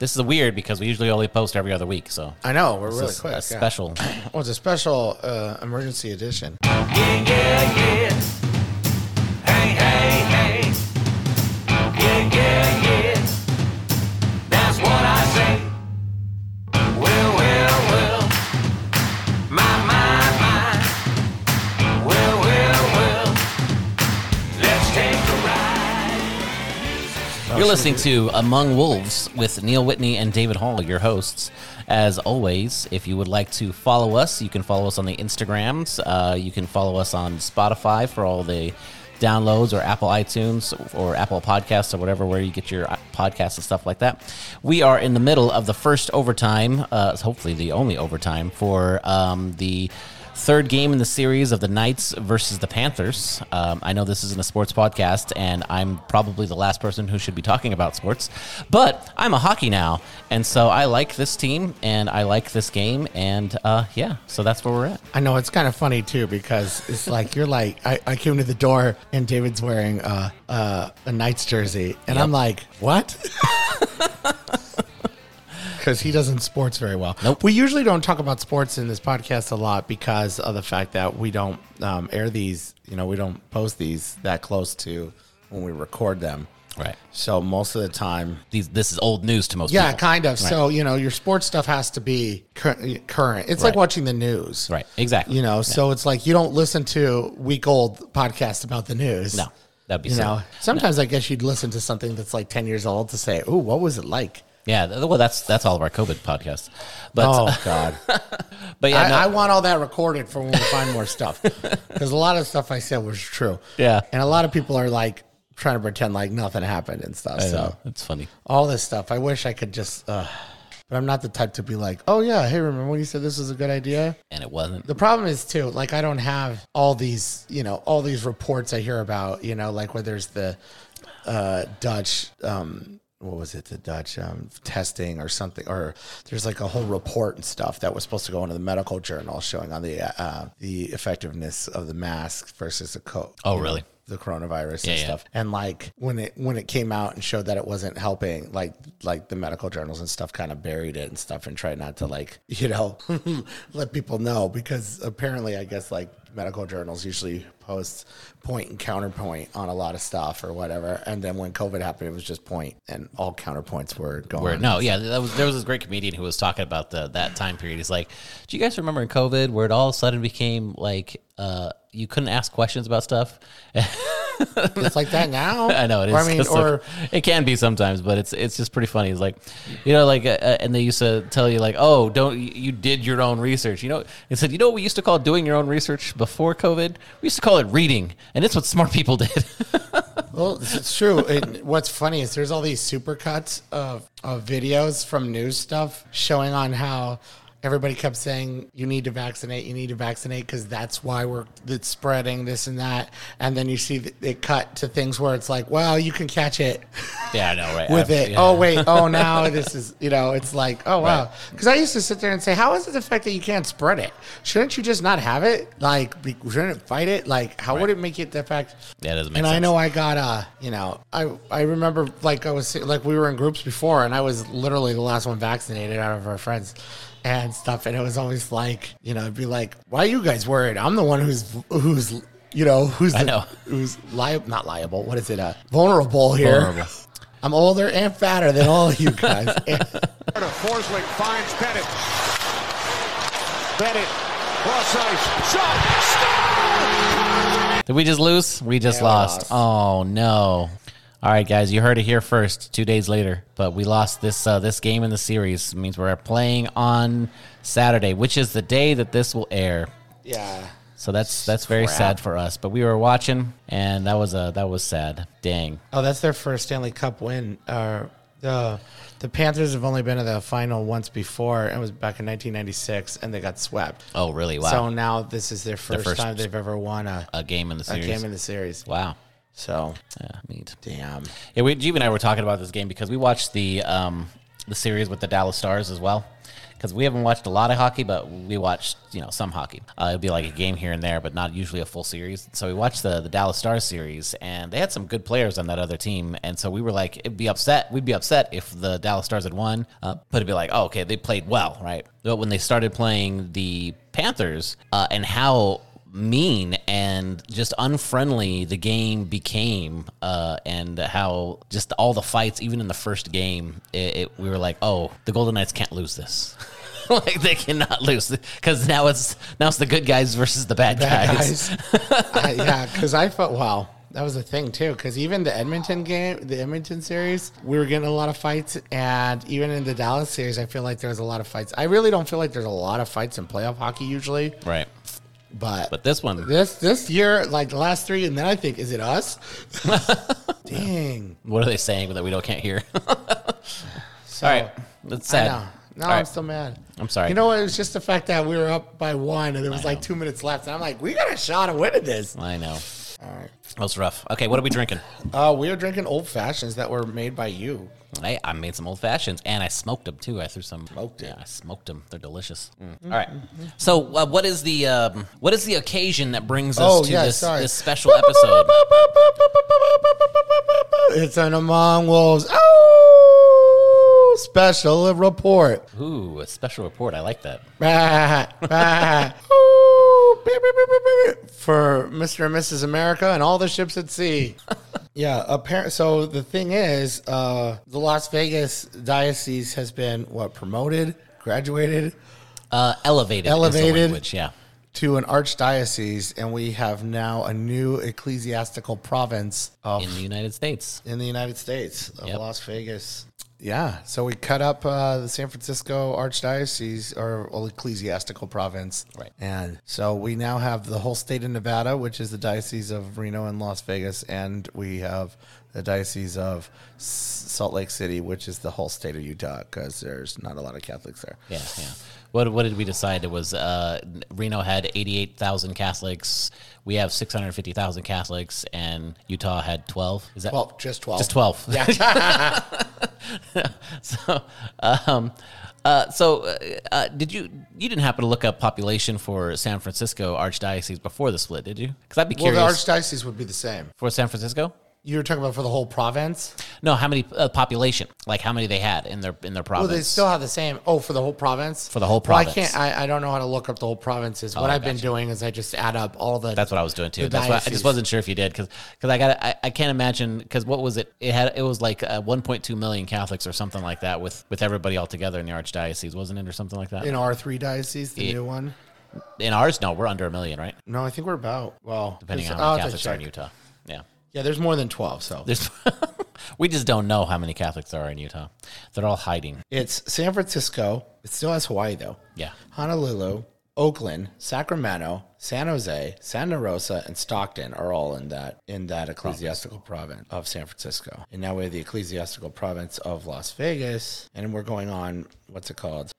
This is weird because we usually only post every other week. So I know we're really this is quick. a yeah. special. Well, it's a special uh, emergency edition. Yeah, yeah, listening to Among Wolves with Neil Whitney and David Hall, your hosts. As always, if you would like to follow us, you can follow us on the Instagrams. Uh, you can follow us on Spotify for all the downloads or Apple iTunes or Apple Podcasts or whatever, where you get your podcasts and stuff like that. We are in the middle of the first overtime, uh, hopefully the only overtime, for um, the third game in the series of the Knights versus the Panthers. Um, I know this isn't a sports podcast, and I'm probably the last person who should be talking about sports, but I'm a hockey now, and so I like this team and I like this game, and uh, yeah, so that's where we're at. I know it's kind of funny too because it's like you're like I, I came to the door and David's wearing uh, uh, a Knights jersey and I'm like what? Because he doesn't sports very well. Nope. We usually don't talk about sports in this podcast a lot because of the fact that we don't um, air these. You know, we don't post these that close to when we record them. Right. So most of the time, These, this is old news to most yeah, people. kind of. So you know, your sports stuff has to be cur- current. It's like Right. watching the news, Right, exactly. You know, so it's like you don't listen to week old podcasts about the news. No, that'd be you silly. know. Sometimes I guess you'd listen to something that's like ten years old to say, "Ooh, what was it like?" Yeah, well, that's that's all of our COVID podcasts, but Oh God, but yeah, I, no- I want all that recorded for when we find more stuff because a lot of stuff I said was true. Yeah. and a lot of people are like trying to pretend like nothing happened and stuff. I so know, it's funny. all this stuff. I wish I could just, uh, but I'm not the type to be like, oh yeah, hey, remember when you said this was a good idea? And it wasn't. The problem is too, like I don't have all these, you know, all these reports I hear about, you know, like where there's the uh, Dutch, um, what was it, the Dutch um, testing or something, or there's like a whole report and stuff that was supposed to go into the medical journal showing on the uh, the effectiveness of the mask versus the coat. Oh, you know, really? The coronavirus Yeah, and yeah. stuff. And like when it when it came out and showed that it wasn't helping, like like the medical journals and stuff kind of buried it and stuff and tried not to like, you know, let people know because apparently I guess like medical journals usually post point and counterpoint on a lot of stuff or whatever. And then when COVID happened, it was just point and all counterpoints were gone. Where, no, yeah, that was there was this great comedian who was talking about the that time period. He's like, "Do you guys remember in COVID where it all of a sudden became like uh, you couldn't ask questions about stuff?" It's like that now. I know it is. Or, I mean, or it can be sometimes, but it's it's just pretty funny. It's like, you know, like, uh, uh, and they used to tell you like, "Oh, don't you, you did your own research?" You know, it said, "You know what we used to call doing your own research before COVID? We used to call it reading, and it's what smart people did." Well, it's true. And what's funny is there's all these supercuts of, of videos from news stuff showing on how everybody kept saying you need to vaccinate, you need to vaccinate because that's why we're it's spreading this and that. And then you see th- it cut to things where it's like, well, you can catch it yeah, I know, right? with I- it. yeah. Oh wait, oh now this is you know it's like oh wow because I used to sit there and say how is it the fact that you can't spread it? Shouldn't you just not have it? Like be, shouldn't it fight it? Like how would it make it the fact? Yeah, doesn't make and sense. I know I got uh you know I I remember like I was like we were in groups before and I was literally the last one vaccinated out of our friends. And stuff, and it was always like, you know, it'd be like, "Why are you guys worried? I'm the one who's who's, you know, who's I the- know. who's liable, not liable. What is it? Uh, vulnerable here. Vulnerable. I'm older and fatter than all of you guys. And- Forsling finds Bennett. Bennett, cross ice, shot, Did we just lose? We just Yeah, lost. lost. Oh no. All right, guys, you heard it here first. Two days later, but we lost this uh, this game in the series. It means we're playing on Saturday, which is the day that this will air. yeah. So that's that's very Crap. sad for us. But we were watching, and that was a that was sad. Dang. Oh, that's their first Stanley Cup win. Uh, the the Panthers have only been to the final once before. It was back in 1996, and they got swept. Oh, really? Wow. So now this is their first, first- time they've ever won a, a game in the a series. game in the series. wow. So Yeah, neat. damn. Yeah, we, Jeeve and I were talking about this game because we watched the um, the series with the Dallas Stars as well. Because we haven't watched a lot of hockey, but we watched you know some hockey. Uh, it'd be like a game here and there, but not usually a full series. So we watched the the Dallas Stars series, and they had some good players on that other team. And so we were like, it'd be upset. We'd be upset if the Dallas Stars had won, uh, but it'd be like, oh, okay, they played well, right? But when they started playing the Panthers, uh, and how mean and just unfriendly the game became uh, and how just all the fights even in the first game it, it, we were like oh the golden knights can't lose this like they cannot lose because now it's now it's the good guys versus the bad, Bad guys, guys. I, yeah, because I felt wow. That was a thing too, because even the Edmonton game, the Edmonton series, we were getting a lot of fights, and even in the Dallas series, I feel like there was a lot of fights. I really don't feel like there's a lot of fights in playoff hockey usually, right but but this one this this year, like the last three, and then I think is it us? Dang. what are they saying that we don't can't hear all right that's sad know. No, All I'm right. still mad. I'm sorry. You know what? It was just the fact that we were up by one, and there was like two minutes left, and I'm like, we got a shot of winning this. i know All right. that was rough okay what are we drinking Uh, we are drinking old fashions that were made by you. I, I made some old fashions and I smoked them too. I threw some. Smoked it. Yeah, I smoked them. They're delicious. All right. So, uh, what is the um, what is the occasion that brings us Oh to yeah, this, sorry. this special episode? It's an Among Wolves. Oh, special report. Ooh, a special report. I like that. Bah, bah. Ooh, beep, beep, beep, beep, beep. For Mr. and Mrs. America and all the ships at sea. yeah, apparent. So the thing is, uh, the Las Vegas diocese has been what promoted, graduated Uh, elevated. Elevated. language, yeah. to an archdiocese, and we have now a new ecclesiastical province of In the United States. in the United States of Yep. Las Vegas. Yeah, so we cut up uh, the San Francisco Archdiocese or ecclesiastical province, Right. And so we now have the whole state of Nevada, which is the diocese of Reno and Las Vegas, and we have the diocese of S- Salt Lake City, which is the whole state of Utah, because there's not a lot of Catholics there. Yeah, yeah. What what did we decide? It was uh, Reno had eighty eight thousand Catholics. We have six hundred fifty thousand Catholics, and Utah had twelve. Is that Well, just twelve. Just twelve. Yeah. so, um, uh, so uh, uh, did you you didn't happen to look up population for San Francisco Archdiocese before the split, did you? Because I'd be Well, curious the archdiocese would be the same. for San Francisco. You were talking about for the whole province. No, how many uh, population? Like how many they had in their in their province? Well, they still have the same. Oh, for the whole province. For the whole Well, I can't. I, I don't know how to look up the whole provinces. what I I've been gotcha. doing is I just add up all the. That's what I was doing too. That's why I just wasn't sure if you did because because I got I, I can't imagine because what was it? It had it was like uh, 1.2 million Catholics or something like that with with everybody all together in the archdiocese, wasn't it, or something like that? in our three diocese, the Yeah. new one. In ours, no, we're under a million, right? No, I think we're about well, Depending on how many Catholics are in. Utah. Yeah, Yeah, there's more than twelve. So there's we just don't know how many Catholics there are in Utah. They're all hiding. it's San Francisco. It still has Hawaii though. Yeah. Honolulu, Oakland, Sacramento, San Jose, Santa Rosa, and Stockton are all in that in that ecclesiastical province of San Francisco. And now we have the ecclesiastical province of Las Vegas, and we're going on what's it called?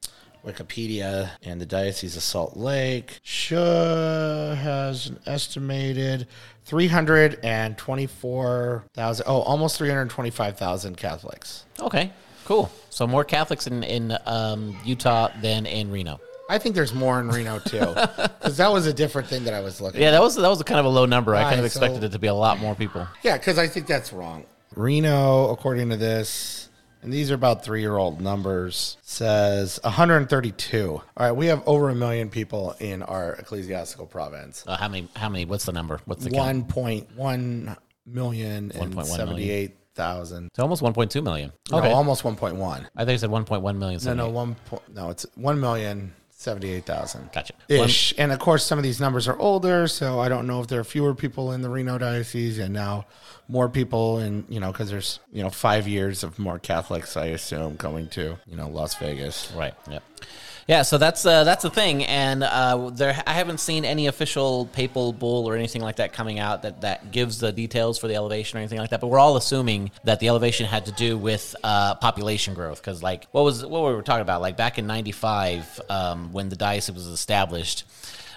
Wikipedia and the Diocese of Salt Lake sure has an estimated 324,000 oh almost 325,000 Catholics. Okay, cool. So more Catholics in in um, Utah than in Reno. I think there's more in Reno too, because that was a different thing that I was looking. Yeah, that was that was a kind of a low number. I kind of expected so- it to be a lot more people. Yeah, because I think that's wrong. Reno, according to this, and these are about three year old numbers, says 132. All right, we have over a million people in our ecclesiastical province. Uh, how many? How many? What's the number? What's the count? 1.1 million and 1.1 78,000. It's almost 1.2 million. No, Okay. almost 1.1. I think you said 1.1 million. No, no, one point. No, it's 1 million. 78,000. Gotcha. Ish. And of course, some of these numbers are older, so I don't know if there are fewer people in the Reno diocese and now more people in, you know, because there's, you know, five years of more Catholics, I assume, coming to, you know, Las Vegas. Right. Yep. Yeah. Yeah, so that's uh, that's the thing, and uh, there I haven't seen any official papal bull or anything like that coming out that that gives the details for the elevation or anything like that. But we're all assuming that the elevation had to do with uh, population growth, because like what was what we were talking about, like back in '95 um, when the diocese was established.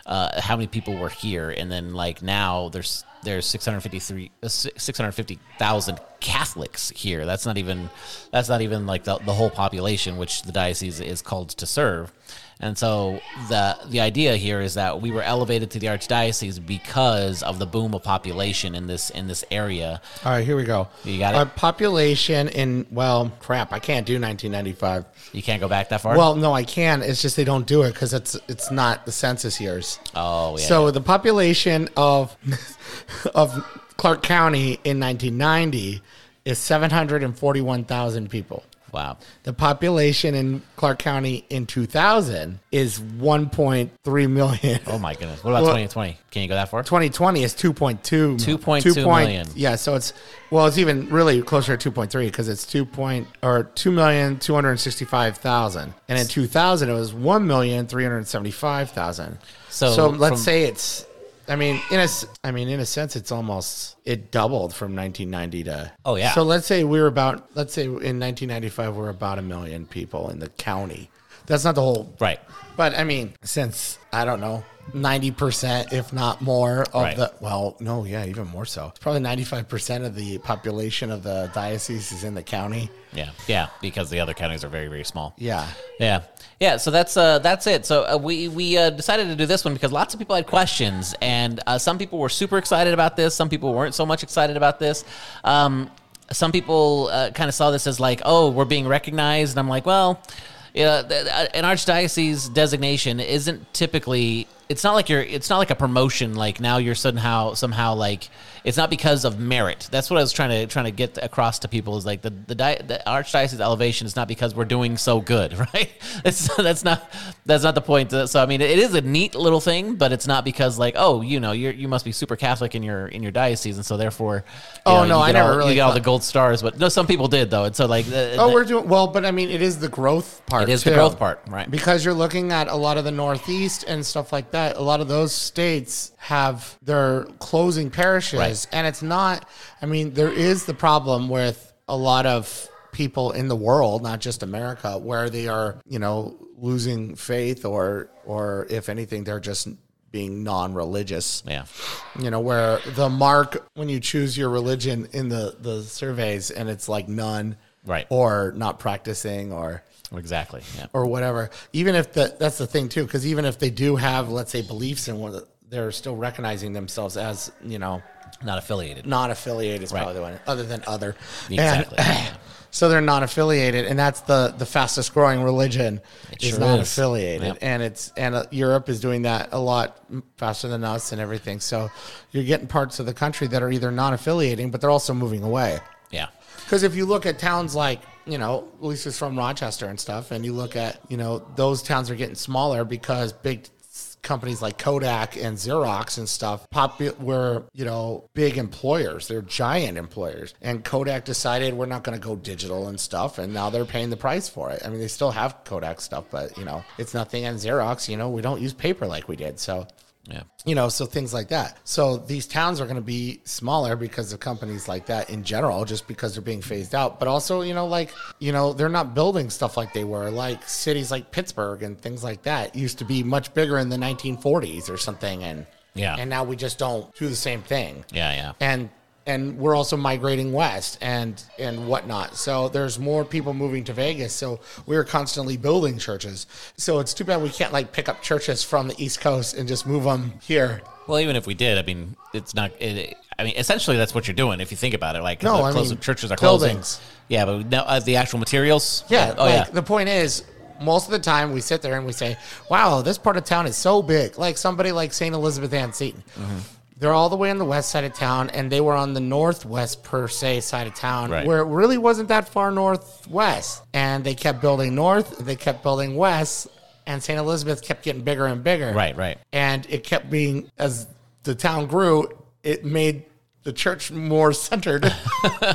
Uh, how many people were here, and then like now there's there's 653 uh, 650,000 Catholics here. That's not even that's not even like the, the whole population which the diocese is called to serve. And so the the idea here is that we were elevated to the archdiocese because of the boom of population in this in this area. All right, here we go. You got it? Our population in well, crap. I can't do 1995. You can't go back that far. Well, no, I can. It's just they don't do it because it's it's not the census years. oh yeah. So the population of of Clark County in 1990 is 741,000 people. Wow. The population in Clark County in 2000 is 1.3 million. Oh my goodness. What about Well- 2020? Can you go that far? 2020 is 2.2 2.2 2 point- million. Yeah, so it's well, it's even really closer to 2.3 because it's 2 point or 2 million 265,000. And in 2000 it was 1 million 375,000. So So, let's from- say it's I mean, in a, I mean, in a sense, it's almost it doubled from 1990 to. Oh, yeah. So let's say we were about, let's say in 1995 we're about a million people in the county. That's not the whole Right. but I mean, since I don't know, ninety percent, if not more, of Right. the well, no, yeah, even more so. It's probably ninety-five percent of the population of the diocese is in the county. Yeah. Yeah. Because the other counties are very, very small. Yeah, Yeah, yeah. So that's uh, that's it. So uh, we we uh, decided to do this one because lots of people had questions, and uh, some people were super excited about this. Some people weren't so much excited about this. Um, some people uh, kind of saw this as like, oh, we're being recognized, and I'm like, well, yeah, th- th- uh, an archdiocese designation isn't typically. It's not like you're. It's not like a promotion. Like now you're somehow somehow like. It's not because of merit. That's what I was trying to trying to get across to people. Is like the the, di- the archdiocese elevation is not because we're doing so good, right? It's that's not that's not the point. Uh, so I mean, it is a neat little thing, but it's not because like oh, you know, you you must be super Catholic in your in your diocese, and so therefore. Oh, know, no, I never all, really you get all the gold stars, but no, some people did though, and so like. The, Oh, the- we're doing well, but I mean, it is the growth part. It is the growth part, right. Because you're looking at a lot of the Northeast and stuff like that. A lot of those states have their closing parishes, Right. and it's not. I mean, there is the problem with a lot of people in the world, not just America, where they are, you know, losing faith, or or if anything, they're just being non-religious yeah. you know where the mark when you choose your religion in the the surveys and it's like none Right. or not practicing or Exactly. Yeah. or whatever even if the, that's the thing too because even if they do have let's say beliefs in one they're still recognizing themselves as you know Not affiliated. not affiliated is Right. probably the one other than other Exactly. And- so they're not affiliated and that's the the fastest growing religion It is sure not is. affiliated Yep. and it's and uh, Europe is doing that a lot faster than us and everything so you're getting parts of the country that are either not affiliating but they're also moving away Yeah. because if you look at towns like, you know, Lisa's from Rochester and stuff, and you look at, you know, those towns are getting smaller because big companies like Kodak and Xerox and stuff popu- were, you know, big employers. They're giant employers. And Kodak decided we're not going to go digital and stuff, and now they're paying the price for it. I mean, they still have Kodak stuff, but, you know, it's nothing. And Xerox, you know, we don't use paper like we did. So, Yeah. you know, so things like that. So these towns are going to be smaller because of companies like that in general, just because they're being phased out. But also, you know, like, you know, they're not building stuff like they were. Like cities like Pittsburgh and things like that used to be much bigger in the 1940s or something. And, Yeah. and now we just don't do the same thing Yeah. Yeah. and and we're also migrating west and and whatnot. So there's more people moving to Vegas. So we're constantly building churches. So it's too bad we can't like pick up churches from the East Coast and just move them here. Well, even if we did, I mean, it's not. It, I mean, essentially, that's what you're doing if you think about it. Like, No, the I closing- mean, churches are buildings. closing. Yeah, but no, uh, the actual materials. Yeah. Oh like yeah. the point is most of the time we sit there and we say, Wow, this part of town is so big. Like somebody like St. Elizabeth Ann Seton. Mm-hmm. They're all the way on the west side of town, and they were on the northwest per se side of town, Right. where it really wasn't that far northwest. And they kept building north, they kept building west, and St. Elizabeth kept getting bigger and bigger. Right. Right. And it kept being as the town grew, it made the church more centered.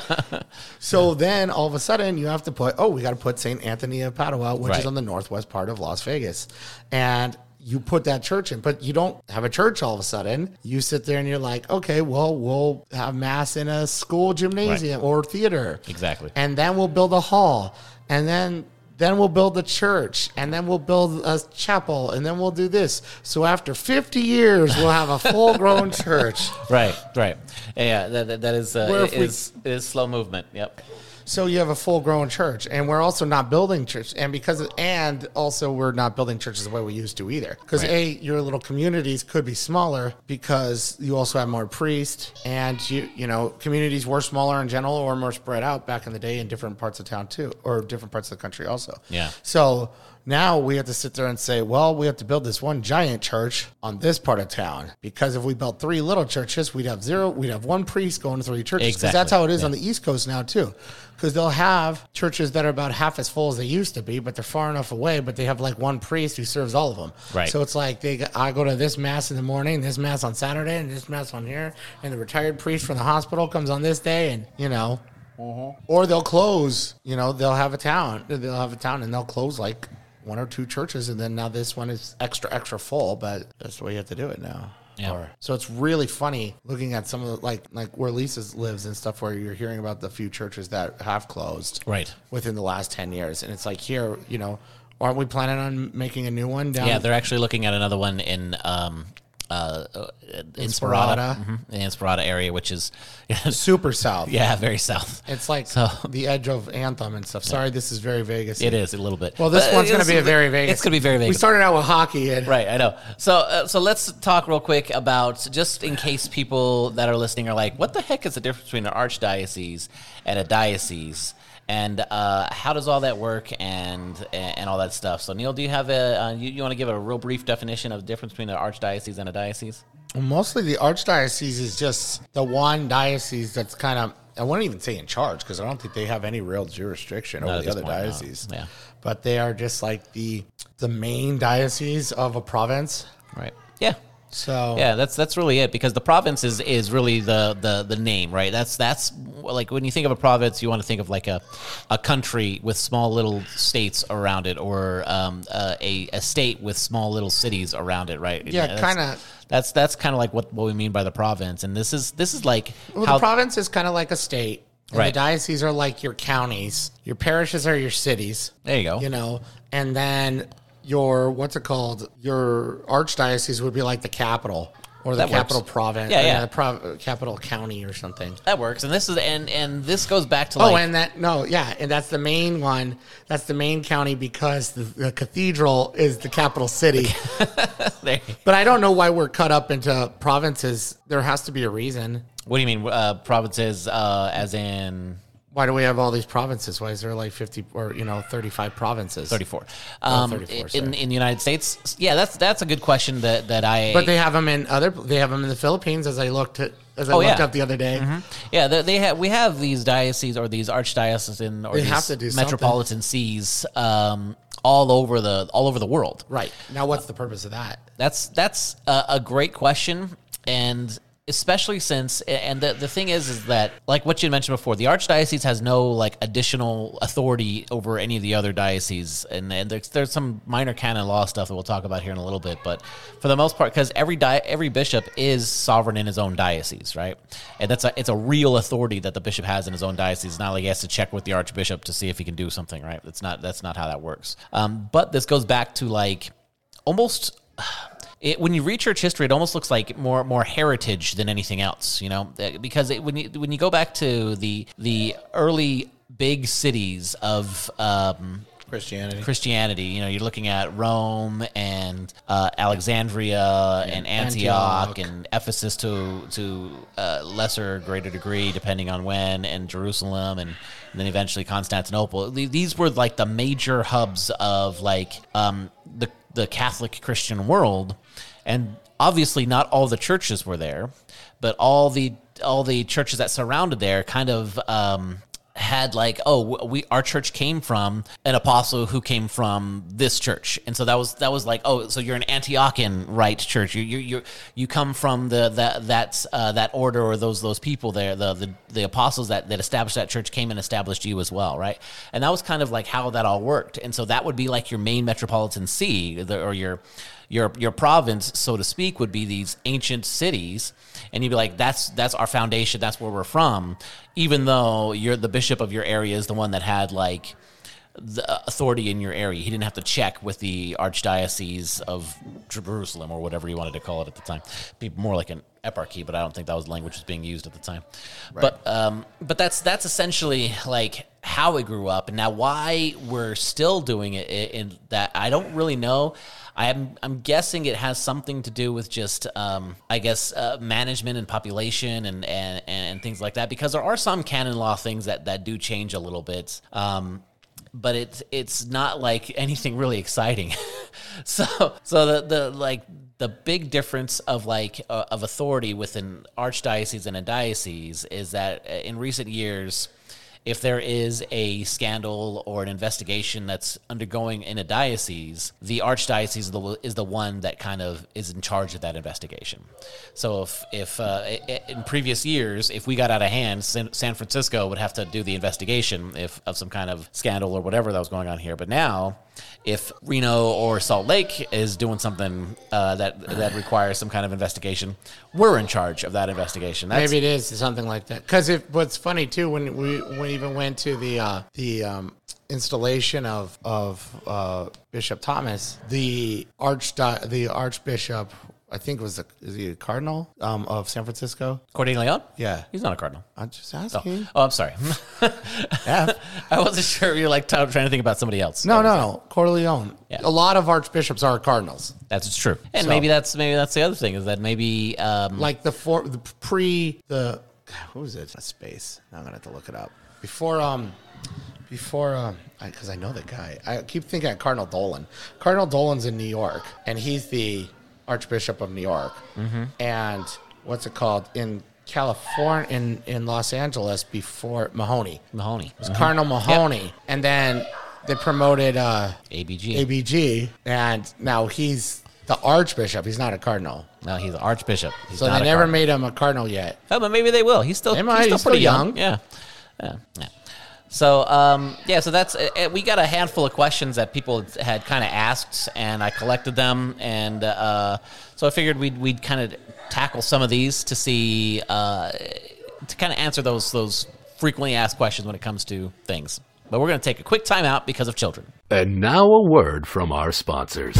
so then all of a sudden you have to put, oh, we got to put St. Anthony of Padua, which Right. is on the northwest part of Las Vegas. And you put that church in, but you don't have a church all of a sudden. You sit there and you're like, okay, well, we'll have mass in a school gymnasium or theater. Exactly. And then we'll build a hall. And then then we'll build a church, and then we'll build a chapel, and then we'll do this. So after 50 years, we'll have a full grown church. Right, right. Yeah, that, that, is, uh, we- is, is slow movement. Yep. So you have a full grown church, and we're also not building church, and because of, and also we're not building churches the way we used to either. Because Right. a your little communities could be smaller because you also have more priests, and you you know communities were smaller in general or more spread out back in the day in different parts of town too, or different parts of the country also. Yeah. So now we have to sit there and say, well, we have to build this one giant church on this part of town because if we built three little churches, we'd have zero, we'd have one priest going to three churches. 'Cause that's Exactly. how it is Yeah. on the East Coast now too, because they'll have churches that are about half as full as they used to be, but they're far enough away. But they have like one priest who serves all of them. Right. So it's like they, I go to this mass in the morning, this mass on Saturday, and this mass on here, and the retired priest from the hospital comes on this day, and you know, mm-hmm. or they'll close. You know, they'll have a town, they'll have a town, and they'll close like one or two churches, and then now this one is extra extra full. But that's the way you have to do it now. Yeah. Or- so it's really funny looking at some of the like like where Lisa lives and stuff, where you're hearing about the few churches that have closed Right. within the last ten years, and it's like here, you know, aren't we planning on making a new one down? Yeah, they're actually looking at another one in um, uh, uh, Inspirada. Inspirada, mhm, the Inspirada area, which is super south. yeah, very south. It's like So- the edge of Anthem and stuff. Sorry, this is very Vegas. It is a little bit. Well, this But one's going to be a very Vegas. It's going to be very Vegas. We started out with hockey, and Right, I know. So, uh, so let's talk real quick about just in case people that are listening are like, "What the heck is the difference between an archdiocese and a diocese?" And uh, how does all that work, and and all that stuff? So, Neil, do you have a uh, you, you want to give a real brief definition of the difference between an archdiocese and a diocese? mostly the archdiocese is just the one diocese that's kind of. I wouldn't even say in charge because I don't think they have any real jurisdiction Not over the other point, no. dioceses. Yeah. but they are just like the the main diocese of a province. Right. Yeah. So Yeah, that's that's really it because the province is, is really the, the the name, right? That's that's like when you think of a province, you want to think of like a a country with small little states around it, or um, uh, a a state with small little cities around it, right? Yeah, That's- kinda. That's that's kind of like what, what we mean by the province, and this is this is like Well, how the province is kind of like a state. And Right. The dioceses are like your counties. Your parishes are your cities. there you go. You know, and then your what's it called? Your archdiocese would be like the capital or the That works. capital province. Yeah, yeah. the prov- capital county or something. that works, and this is and and this goes back to Oh, and that no, yeah, and that's the main one. That's the main county because the, the cathedral is the capital city. but I don't know why we're cut up into provinces. There has to be a reason. what do you mean uh, provinces? Uh, as in Why do we have all these provinces? Why is there like fifty or you know thirty five provinces? 34. Um, 34, in, in the United States, yeah, that's that's a good question that that I. But they have them in other. They have them in the Philippines, as I looked at, as I Oh, looked yeah. Mm-hmm. up the other day. yeah, they, they have we have these dioceses or these archdiocesan or They these have to do something. metropolitan sees um, all over the all over the world. Right now, what's the purpose of that? That's that's a, a great question, and especially since and the the thing is is that like what you mentioned before, the archdiocese has no like additional authority over any of the other dioceses, and, and there's there's some minor canon law stuff that we'll talk about here in a little bit, but for the most part, because every di- every bishop is sovereign in his own diocese, right? And that's a it's a real authority that the bishop has in his own diocese. It's not like he has to check with the archbishop to see if he can do something, right? That's not that's not how that works. Um, but this goes back to like almost it, when you read church history, it almost looks like more more heritage than anything else, you know, Uh, because it, when you when you go back to the the early big cities of um, Christianity. Christianity, you know, you're looking at Rome and uh, Alexandria and Antioch, Antioch. and Ephesus to to uh, lesser or greater degree, depending on when, and Jerusalem, and, then eventually Constantinople. These were like the major hubs of like um, the the Catholic Christian world, and obviously not all the churches were there, but all the all the churches that surrounded there kind of. Um, had like oh we our church came from an apostle who came from this church. And so that was that was like oh so you're an antiochian right church. You you you, you come from the that that's uh, that order or those those people there. The, the the apostles that that established that church came and established you as well right? And that was kind of like how that all worked. And so that would be like your main metropolitan see or your your your province, so to speak, would be these ancient cities, and you'd be like, "That's that's our foundation. That's where we're from." Even though you're the bishop of your area is the one that had like the authority in your area. He didn't have to check with the archdiocese of Jerusalem or whatever you wanted to call it at the time. Be more like an eparchy, but I don't think that was language was being used at the time. But um, but that's that's essentially like how it grew up, and now why we're still doing it. In that I don't really know. I'm I'm guessing it has something to do with just um, I guess uh, management and population and, and and things like that because there are some canon law things that that do change a little bit. Um, but it's it's not like anything really exciting. so so the the like the big difference of like uh, of authority within archdiocese and a diocese is that uh, in recent years if there is a scandal or an investigation that's undergoing in a diocese, the archdiocese is the, is the one that kind of is in charge of that investigation. So if if uh, in previous years, if we got out of hand, San, San Francisco would have to do the investigation if of some kind of scandal or whatever that was going on here. But now, if Reno or Salt Lake is doing something uh, that that requires some kind of investigation, we're in charge of that investigation. That's, Maybe it is something like that. Because if what's funny too, when we we even went to the uh, the um, installation of of uh, Bishop Thomas, the arch the Archbishop, I think it was the is he a cardinal um, of San Francisco? Cordileone. Yeah, He's not a cardinal. I'm just asking. Oh, I'm sorry. I wasn't sure. You're like trying to think about somebody else. No, no, no. Corleone. Yeah. A lot of archbishops are cardinals. that's true. And So- maybe that's maybe that's the other thing is that maybe um, Like the for the pre the what was it? A space. Now I'm gonna have to look it up. Before um before um because I, know the guy. I keep thinking of Cardinal Dolan. Cardinal Dolan's in New York, and he's the Archbishop of New York. And what's it called in California in in Los Angeles before Mahony? Mahony, It was Cardinal Mahony, and then they promoted uh, ABG. ABG, and now he's the Archbishop. He's not a cardinal. no, he's an archbishop. He's So they never cardinal. made him a cardinal yet. Oh, but maybe they will. He's still They might. he's still He's still pretty young. young. Yeah. yeah, yeah. So um, yeah, so that's uh, uh, we got a handful of questions that people had kind of asked, and I collected them, and uh, so I figured we'd we'd kind of tackle some of these to see uh, to kind of answer those those frequently asked questions when it comes to things. But we're going to take a quick time out because of children. And now a word from our sponsors.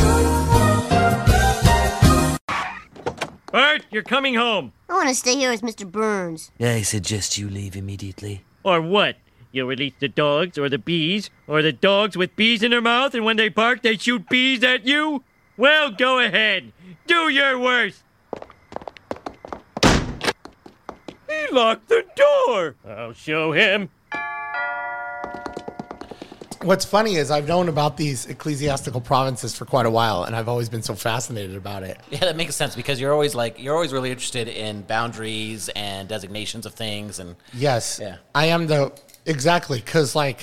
Bart, you're coming home. I want to stay here with Mr. Burns. I suggest you leave immediately. Or what? You'll release the dogs or the bees? Or the dogs with bees in their mouth and when they bark they shoot bees at you? Well, go ahead. Do your worst. He locked the door. I'll show him. What's funny is I've known about these ecclesiastical provinces for quite a while, and I've always been so fascinated about it. Yeah, that makes sense because you're always like you're always really interested in boundaries and designations of things, and Yes, Yeah. I am the exactly because like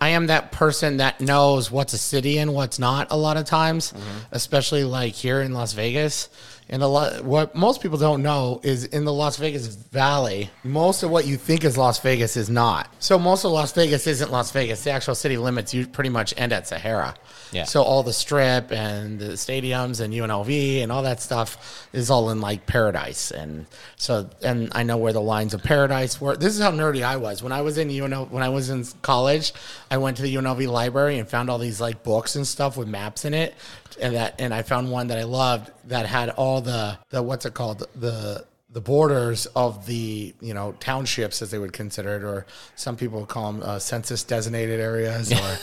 I am that person that knows what's a city and what's not a lot of times, mm-hmm. especially like here in Las Vegas. And a lot, what most people don't know is in the Las Vegas Valley, most of what you think is Las Vegas is not. So most of Las Vegas isn't Las Vegas. The actual city limits you pretty much end at Sahara. Yeah. So all the strip and the stadiums and UNLV and all that stuff is all in like paradise. And so, and I know where the lines of paradise were. This is how nerdy I was when I was in UNLV. When I was in college, I went to the UNLV library and found all these like books and stuff with maps in it. And that, and I found one that I loved that had all the the what's it called the the borders of the you know townships as they would consider it, or some people call them uh, census designated areas, or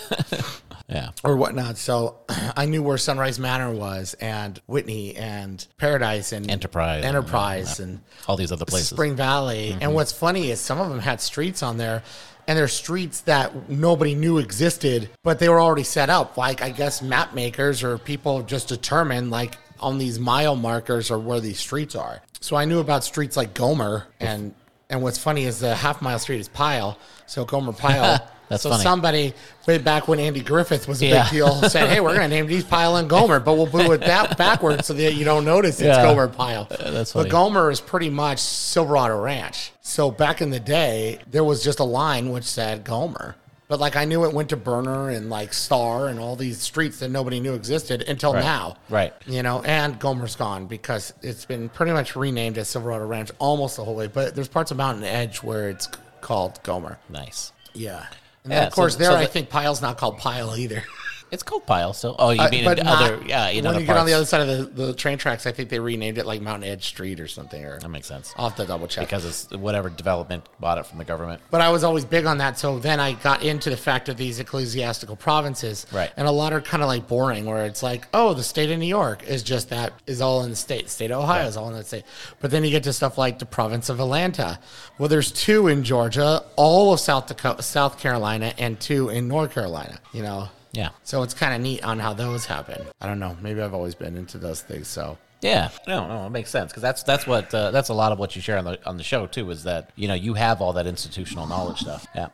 yeah, or whatnot. So I knew where Sunrise Manor was, and Whitney, and Paradise, and Enterprise. Enterprise, and all these other places. Spring Valley. And what's funny is some of them had streets on there, and they're streets that nobody knew existed, but they were already set up. Like I guess map makers or people just determined like on these mile markers or where these streets are. So I knew about streets like Gomer and. And what's funny is the half mile street is Pyle, so Gomer Pyle. That's so funny. somebody way back when Andy Griffith was a Yeah. big deal said, "Hey, we're going to name these Pyle and Gomer, but we'll do it that backwards so that you don't notice it's Yeah. Gomer Pyle." that's But. Gomer is pretty much Silverado Ranch. So back in the day, there was just a line which said Gomer. But like I knew it went to Burner and like Star and all these streets that nobody knew existed until Right. now. Right. You know, and Gomer's gone because it's been pretty much renamed as Silverado Ranch almost the whole way. But there's parts of Mountain Edge where it's called Gomer. nice. Yeah. And then, Yeah, of course, so- there so I the- think Pyle's not called Pyle either. It's called Pyle still. Oh, you Uh, mean but in not- other? Yeah, in when other you get on the other side of the, the train tracks, I think they renamed it like Mountain Edge Street or something. Or That makes sense. I'll have to double check. Because it's whatever development bought it from the government. But I was always big on that. So then I got into the fact of these ecclesiastical provinces. Right. And a lot are kind of like boring, where it's like, oh, the state of New York is just that, is all in the state. State of Ohio is all in the state. But then you get to stuff like the province of Atlanta. Well, there's two in Georgia, all of South Dakota, South Carolina, and two in North Carolina, you know? Yeah. So it's kind of neat on how those happen. I don't know. Maybe I've always been into those things. So Yeah, no, no, it makes sense because that's that's what uh, that's a lot of what you share on the on the show too. Is that you know you have all that institutional knowledge stuff. Yeah.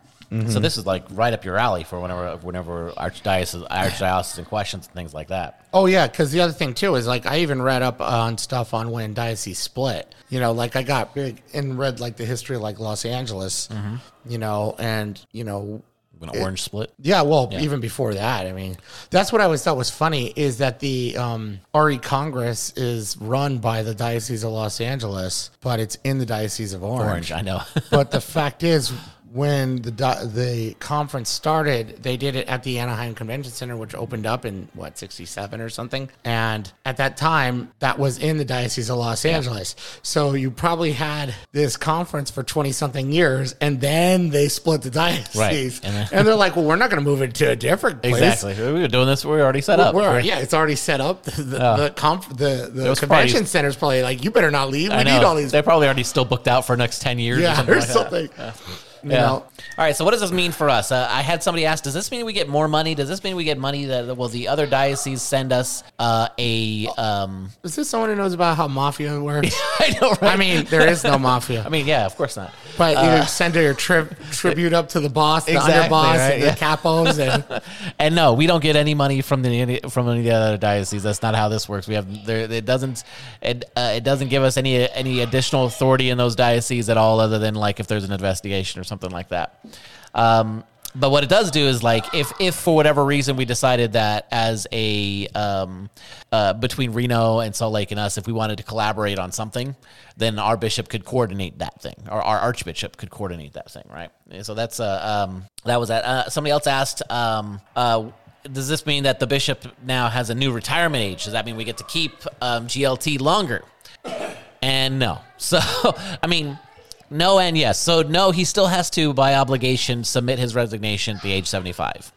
So this is like right up your alley for whenever whenever archdiocese archdiocesan questions and things like that. Oh yeah, because the other thing too is like I even read up on stuff on when diocese split. You know, like I got big and read like the history of like Los Angeles. You know, and you know, When orange split. yeah. Well, even before that, I mean, that's what I always thought was funny is that the um, RE Congress is run by the Diocese of Los Angeles, but it's in the Diocese of Orange, I know. but the fact is, when the the conference started, they did it at the Anaheim Convention Center, which opened up in what '67 or something. And at that time, that was in the Diocese of Los Angeles. So you probably had this conference for 20 something years, and then they split the diocese. Right. And, And they're like, "Well, we're not going to move it to a different place." exactly. We were doing this. We were already set up. We're- yeah, it's already set up. The the, the, conf- the, the convention probably- center's probably like, "You better not leave. We need all these." They're probably already still booked out for next ten years. or yeah, something. or like something. You Yeah. know, All right. So what does this mean for us? Uh, I had somebody ask, does this mean we get more money? Does this mean we get money that will the other dioceses send us uh, a? Um, Is this someone who knows about how mafia works? I know, right? I mean, there is no mafia. I mean, yeah, of course not. but you send your tri- tribute up to the boss, the Exactly, underboss, right, and yeah. the capos, and And no, we don't get any money from the from any of the other dioceses. That's not how this works. We have there. It doesn't. It uh, it doesn't give us any any additional authority in those dioceses at all, other than like if there's an investigation or something like that. Um, but what it does do is like if if for whatever reason we decided that as a um, uh, between Reno and Salt Lake and us, if we wanted to collaborate on something, then our bishop could coordinate that thing, or our archbishop could coordinate that thing, right? And So that's uh, um, that was that. Uh, somebody else asked. Um, uh, does this mean that the bishop now has a new retirement age? Does that mean we get to keep um, GLT longer? And no. So, I mean, no and yes. So, no, he still has to, by obligation, submit his resignation at the age 75.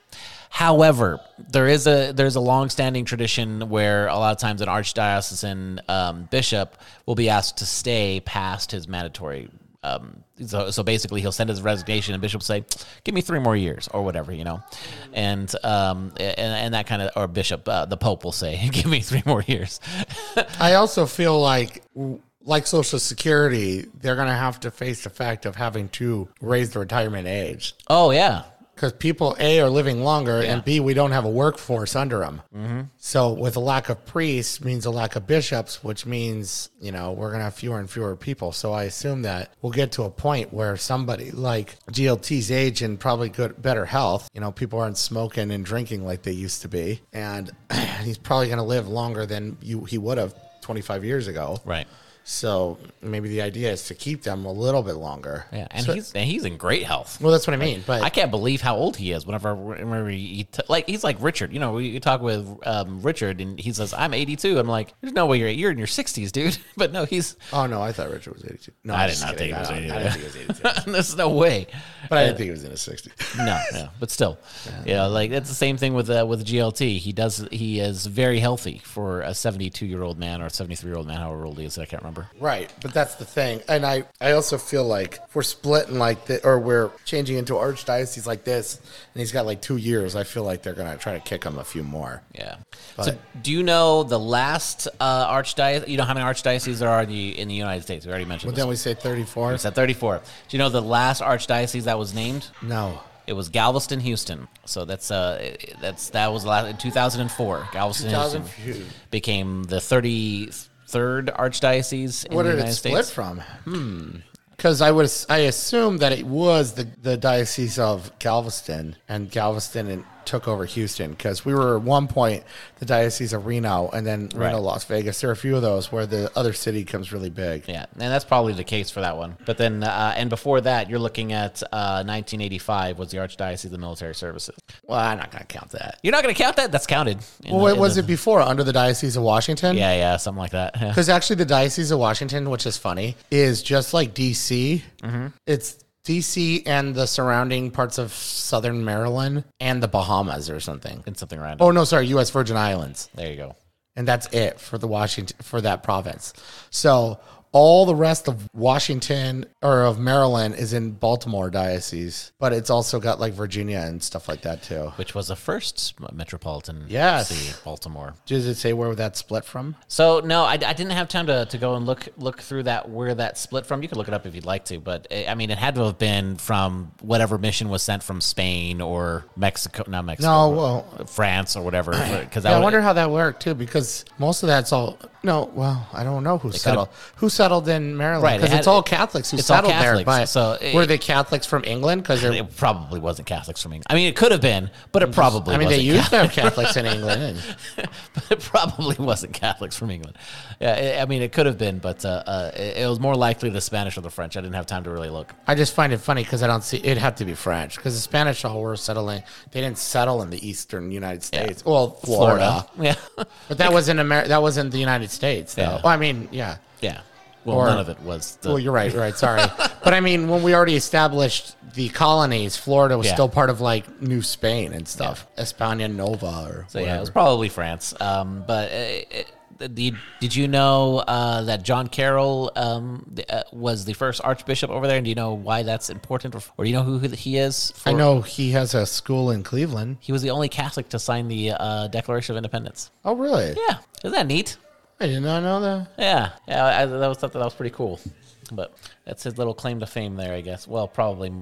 However, there is a there's a long-standing tradition where a lot of times an archdiocesan um, bishop will be asked to stay past his mandatory. Um, so, so basically, he'll send his resignation, and bishop will say, "Give me three more years, or whatever," you know, and um, and, and that kind of, or bishop, uh, the pope will say, "Give me three more years." I also feel like, like Social Security, they're going to have to face the fact of having to raise the retirement age oh yeah, because people a are living longer, Yeah. and b we don't have a workforce under them. Mm-hmm. So, with a lack of priests means a lack of bishops, which means you know we're going to have fewer and fewer people. So, I assume that we'll get to a point where somebody like GLT's age and probably good, better health. You know, people aren't smoking and drinking like they used to be, and he's probably going to live longer than you he would have 25 years ago. right. So maybe the idea is to keep them a little bit longer. Yeah, and So- he's and he's in great health. well, that's what I mean. But I can't believe how old he is. Whenever, whenever he t- like, he's like Richard. You know, we you talk with um, Richard, and he says, "I'm 82." I'm like, "There's no way you're you're in your 60s, dude." But no, he's. oh no, I thought Richard was 82. No, I did not kidding. think he was 82. I didn't think he was 82. There's no way. But I didn't think he was in his 60s. No, no, but still, yeah, like it's the same thing with uh, with GLT. He does he is very healthy for a 72 year old man or 73 year old man, however old he is. I can't remember. Right, but that's the thing, and I, I also feel like if we're splitting like that, or we're changing into archdiocese like this, and he's got like two years. I feel like they're gonna try to kick him a few more. Yeah. But- so, do you know the last uh, archdiocese? You know how many archdioceses there are in the, in the United States? We already mentioned. But this. then we say 34. It's at 34. Do you know the last archdiocese that was named? No, It was Galveston, Houston. So that's uh that's that was last in 2004. Galveston, 2000 Houston became the 33rd archdiocese in what the did United it split States. from? Hmm. Because I would, I assume that it was the, the diocese of Galveston, and Galveston and took over Houston because we were at one point the diocese of Reno and then Reno, Las Vegas. There are a few of those where the other city comes really big. Yeah, and that's probably the case for that one. But then, uh, and before that, you're looking at uh, 1985 was the Archdiocese of Military Services. Well, I'm not going to count that. You're not going to count that? That's counted. Well, the- was the- it before under the Diocese of Washington? Yeah, yeah, something like that. Because actually, the Diocese of Washington, which is funny, is just like DC. Mm-hmm. It's DC and the surrounding parts of southern Maryland and the Bahamas or something. It's something random. Oh no, sorry, U.S. Virgin Islands, There you go. and that's it for the Washington for that province. So all the rest of Washington or of Maryland is in Baltimore diocese, but it's also got like Virginia and stuff like that too. Which was the first metropolitan Yes. city, Baltimore. Does it say where that split from? So no, I, I didn't have time to, to go and look look through that where that split from. You could look it up if you'd like to, but eh, I mean, it had to have been from whatever mission was sent from Spain or Mexico, not Mexico, No, well, France or whatever. Because Yeah, I wonder how that worked too, because most of that's all. No, well, I don't know who settled. Who settled in Maryland? Right, it Because had- it's all Catholics who it's settled there. Catholics, But so it- were they Catholics from England? Because it probably wasn't Catholics from England. I mean, it could have been, but it probably. I mean, they used to have Catholics in England. And but it probably wasn't Catholics from England. Yeah, I I mean, it could have been, but uh, uh, it, it was more likely the Spanish or the French. I didn't have time to really look. I just find it funny because I don't see it had to be French because the Spanish all were settling. They didn't settle in the eastern United States. Well, Florida, Yeah, but that wasn't America. That wasn't the United States, though. Yeah. Well, I mean, yeah. yeah. Well, Or- none of it was. The, Well, you're right. You're right. Sorry, but I mean, when we already established the colonies, Florida was Yeah. still part of like New Spain and stuff, España Nova or So yeah, it was probably France. Um, but uh, it, did, did you know uh, that John Carroll um, the, uh, was the first Archbishop over there? And do you know why that's important, or, or do you know who he is? I know he has a school in Cleveland. he was the only Catholic to sign the uh, Declaration of Independence. Oh, really? Yeah, isn't that neat? I did not know that. Yeah, yeah, I, that was something that was pretty cool. But that's his little claim to fame there, I guess. Well, probably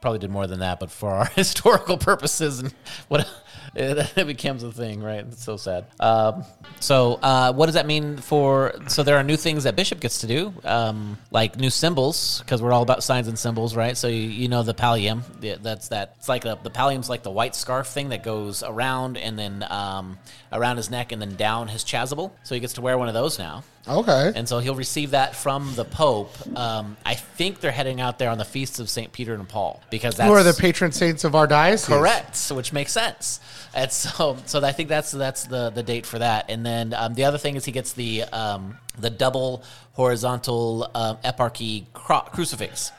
probably did more than that, but for our historical purposes and what it becomes a thing, right? It's so sad. Um, so, uh, what does that mean for? So, there are new things that Bishop gets to do, um, like new symbols, because we're all about signs and symbols, right? So, you, you know the pallium. Yeah, that's that. It's like a, the pallium's like the white scarf thing that goes around and then um, around his neck and then down his chasuble. So he gets to wear one of those now. Okay. And so he'll receive that from the Pope. Um, I think they're heading out there on the feasts of St. Peter and Paul because that's Who are the patron saints of our diocese? correct, so which makes sense. And so, so I think that's that's the the date for that. And then um, the other thing is he gets the um, the double horizontal um, eparchy cro- crucifix.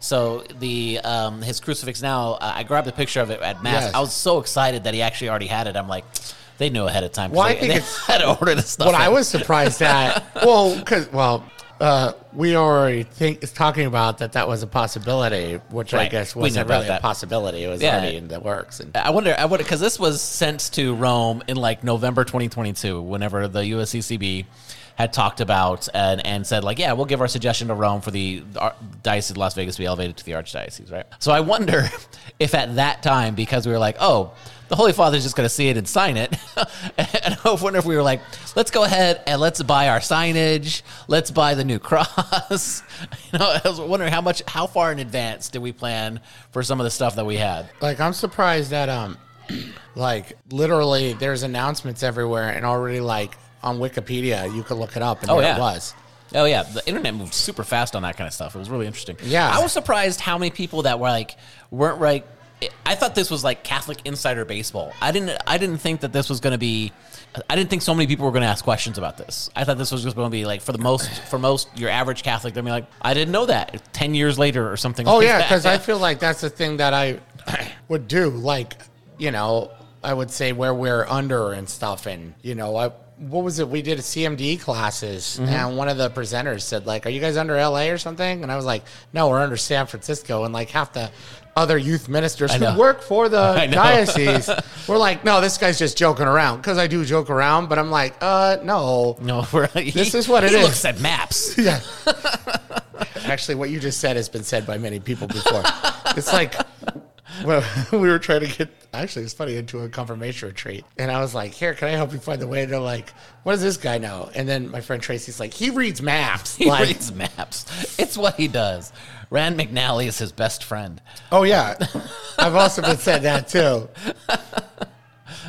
So the um, his crucifix now, uh, I grabbed a picture of it at mass. Yes. I was so excited that he actually already had it. I'm like, they knew ahead of time. Well, I they, think they it's- had to order stuff. What I was surprised at, well, because well, uh, we already think is talking about that that was a possibility, which I guess wasn't really a possibility. It was Yeah. already in the works. And I wonder, I wonder, because this was sent to Rome in like November 2022, whenever the USCCB had talked about and, and said like, yeah, we'll give our suggestion to Rome for the Ar- Diocese of Las Vegas to be elevated to the Archdiocese, right? So I wonder if at that time, because we were like, oh, the Holy Father's just going to see it and sign it, and I wonder if we were like, let's go ahead and let's buy our signage, let's buy the new cross. you know, I was wondering how much, how far in advance did we plan for some of the stuff that we had? like, I'm surprised that um, like literally, there's announcements everywhere, and already like on Wikipedia, you could look it up, and Oh, there yeah. it was. Oh yeah, the internet moved super fast on that kind of stuff. It was really interesting. Yeah. I was surprised how many people that were like weren't like. I thought this was like Catholic insider baseball. I didn't. I didn't think that this was going to be. I didn't think so many people were going to ask questions about this. I thought this was just going to be like for the most for most your average Catholic. They're be like, I didn't know that. Ten years later or something. Oh like yeah, that. because I feel like that's the thing that I would do. Like, you know, I would say where we're under and stuff, and you know, I, what was it? We did a CMD classes, Mm-hmm. and one of the presenters said, like, "Are you guys under LA or something?" And I was like, "No, we're under San Francisco." And like half the other youth ministers who work for the diocese were like, "No, this guy's just joking around." Because I do joke around, but I'm like, "Uh, no." no, we're, This is what it he is. looks at maps. Yeah. Actually, what you just said has been said by many people before. it's like well, we were trying to get actually it's funny into a confirmation retreat, and I was like, "Here, can I help you find the way?" And they're like, "What does this guy know?" And then my friend Tracy's like, "He reads maps." He like, reads maps. It's what he does. Rand McNally is his best friend. Oh yeah, I've also been said that too.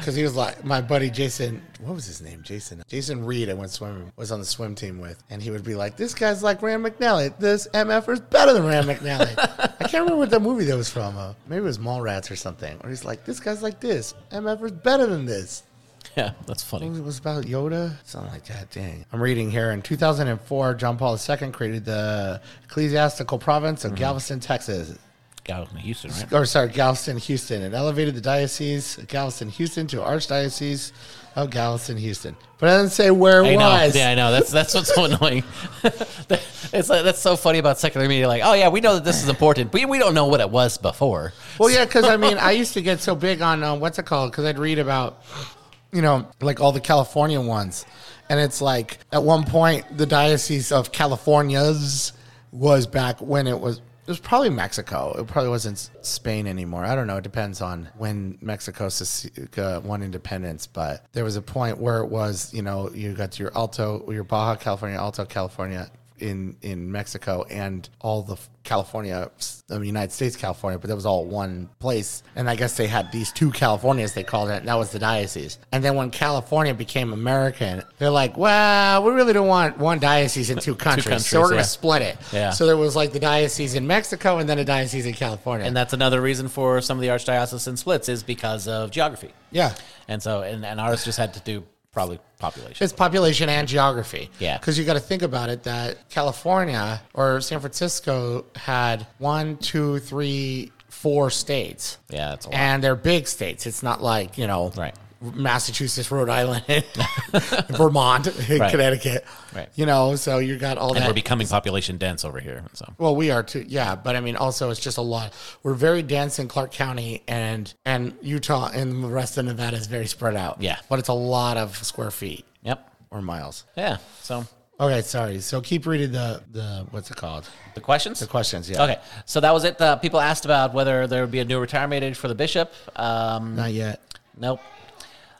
Because he was like my buddy Jason. What was his name? Jason. Jason Reed. I went swimming. Was on the swim team with, and he would be like, "This guy's like Rand McNally. This MF is better than Rand McNally." I can't remember what that movie that was from. Uh, maybe it was Mallrats or something. Or he's like, "This guy's like this. MF is better than this." Yeah, that's funny. It was about Yoda, something like that. Dang. I'm reading here. In 2004, John Paul II created the ecclesiastical province of Galveston, Texas. Galveston, Houston, right? or sorry, Galveston, Houston. It elevated the diocese of Galveston, Houston to Archdiocese of Galveston, Houston. But I doesn't say where it I know. was. Yeah, I know. That's that's what's so annoying. it's like, that's so funny about secular media. Like, oh yeah, we know that this is important, but we don't know what it was before. Well, yeah, because I mean, I used to get so big on uh, what's it called? Because I'd read about, you know, like all the California ones, and it's like at one point the diocese of California's was back when it was. It was probably Mexico. It probably wasn't Spain anymore. I don't know. It depends on when Mexico uh, won independence. But there was a point where it was, you know, you got your Alto, your Baja California, Alto California, in in Mexico and all the California, the United States California, but that was all one place. And I guess they had these two Californias they called it. And that was the diocese. And then when California became American, they're like, well, we really don't want one diocese in two countries, so countries, we're going to yeah. split it. Yeah. So there was like the diocese in Mexico and then a diocese in California. And that's another reason for some of the archdiocesan splits is because of geography. yeah. And so, and, and ours just had to do probably population. It's population and geography. Yeah. Because you got to think about it that California or San Francisco had one, two, three, four states. Yeah, that's a lot. And they're big states. It's not like, you know, Right. Massachusetts, Rhode Island, Vermont, Right. Connecticut. Right. You know, so you got all and that. we're becoming population dense over here. So Well, we are too. Yeah, but I mean, also it's just a lot. We're very dense in Clark County and and Utah, and the rest of Nevada is very spread out. Yeah. but it's a lot of square feet yep, or miles. yeah. So Okay, sorry. So keep reading the the what's it called? the questions. The questions. Yeah. Okay, so that was it. Uh, people asked about whether there would be a new retirement age for the bishop. Um, Not yet, nope.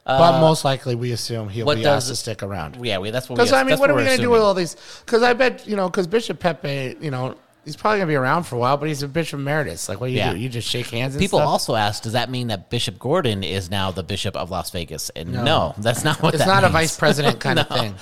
But most likely we assume he'll Uh, what be does- asked to stick around. Yeah, we, that's what we. Because I mean, that's what are we going to do with all these? Because I bet you know, because Bishop Pepe, you know, he's probably going to be around for a while, but he's a bishop emeritus. Like, what do you Yeah. do? You just shake hands. And People stuff? also ask, does that mean that Bishop Gordon is now the Bishop of Las Vegas? And no, that's not what It's that not a means. vice president kind of thing.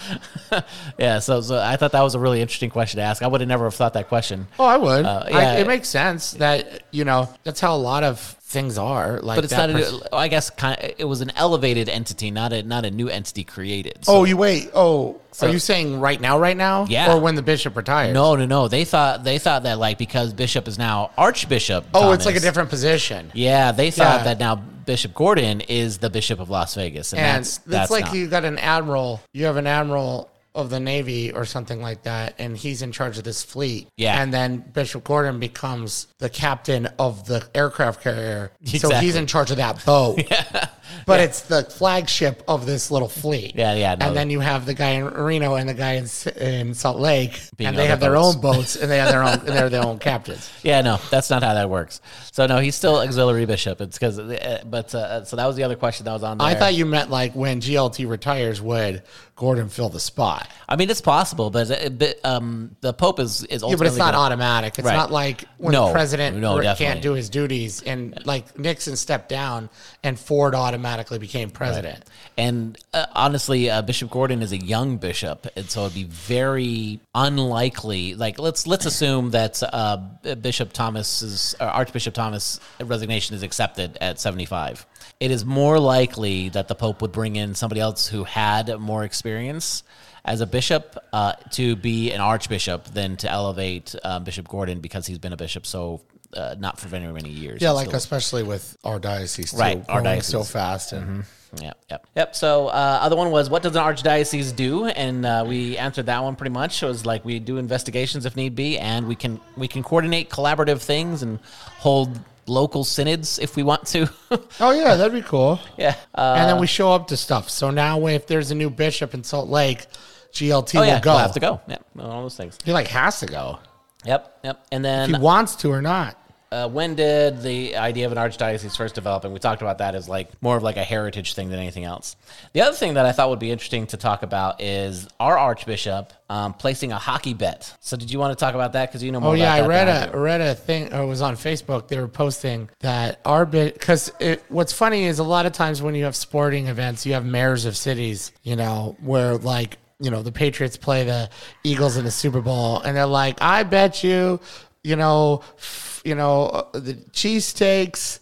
yeah, so, so I thought that was a really interesting question to ask. I would have never have thought that question. Oh, I would. Uh, I- it makes sense that you know that's how a lot of things are. Like, But it's not. pers- A, I guess kind of, it was an elevated entity, not a not a new entity created. Oh, so- oh, you wait. Oh, So- are you saying right now? Right now? Yeah. Or when the bishop retires? no, no, no. They thought they thought that like because Bishop is now Archbishop. Oh, it's like a different position. Yeah, they thought Yeah. that now Bishop Gordon is the Bishop of Las Vegas, and, and that's it's that's like not. you got an admiral. You have an admiral of the navy or something like that, and he's in charge of this fleet. Yeah. and then Bishop Gordon becomes the captain of the aircraft carrier. So he's in charge of that boat. yeah. But it's the flagship of this little fleet. Yeah, yeah, no. And then you have the guy in Reno and the guy in, in Salt Lake, Being and they have their own boats, and they have their own, and they're their own captains. Yeah, no, that's not how that works. So no, he's still auxiliary bishop. It's because, but uh, so that was the other question that was on there. I thought you meant like when GLT retires, would Gordon fill the spot? I mean, it's possible, but, but um, the Pope is is Yeah, but it's not gonna- automatic. It's Right. not like when No, the president no, can't do his duties and like Nixon stepped down and Ford automatically became president. And uh, honestly, uh, Bishop Gordon is a young bishop, and so it'd be very unlikely. Like let's let's assume that uh, Bishop Thomas's or Archbishop Thomas' resignation is accepted at seventy five. It is more likely that the Pope would bring in somebody else who had more experience as a bishop uh, to be an archbishop than to elevate uh, Bishop Gordon because he's been a bishop so uh, not for very many years. Yeah, like still- especially with our diocese, too, Right, our growing so fast. And Yep, yep, yep. So, uh, other one was what does an archdiocese do? And uh, we answered that one pretty much. It was like we do investigations if need be, and we can we can coordinate collaborative things and hold local synods if we want to. oh yeah, that'd be cool. yeah. Uh, and then we show up to stuff. So now, if there's a new bishop in Salt Lake, GLT oh will yeah, go. we'll have to go. Yep, all those things. He like has to go. Yep, yep. And If then he wants to or not. Uh, when did the idea of an archdiocese first develop? And we talked about that as like more of like a heritage thing than anything else. The other thing that I thought would be interesting to talk about is our archbishop um, placing a hockey bet. So did you want to talk about that? Because you know more. Oh yeah, I read a read a thing. Or it was on Facebook. They were posting that our bit because what's funny is a lot of times when you have sporting events, you have mayors of cities. You know where like you know the Patriots play the Eagles in the Super Bowl, and they're like, I bet you, you know, f- you know uh, the cheesesteaks.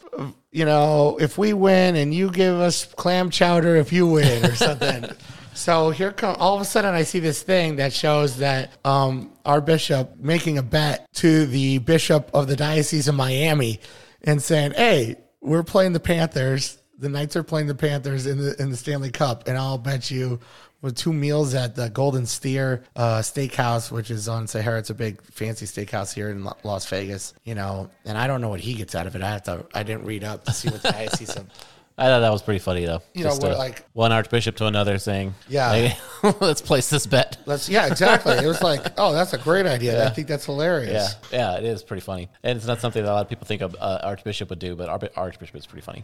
You know, if we win and you give us clam chowder if you win or something. So here come all of a sudden I see this thing that shows that um, our bishop making a bet to the bishop of the diocese of Miami and saying, "Hey, we're playing the Panthers. The Knights are playing the Panthers in the in the Stanley Cup, and I'll bet you." With two meals at the Golden Steer uh, Steakhouse, which is on Sahara, it's a big fancy steakhouse here in Las Vegas. You know, and I don't know what he gets out of it. I have to. I didn't read up to see what the diocese of I thought that was pretty funny though. You know, we're uh, like- one archbishop to another saying, Yeah. "Hey, let's place this bet." Let's yeah, exactly. It was like, oh, that's a great idea. I think that's hilarious. Yeah, yeah, it is pretty funny, and it's not something that a lot of people think of uh, archbishop would do, but our archbishop is pretty funny.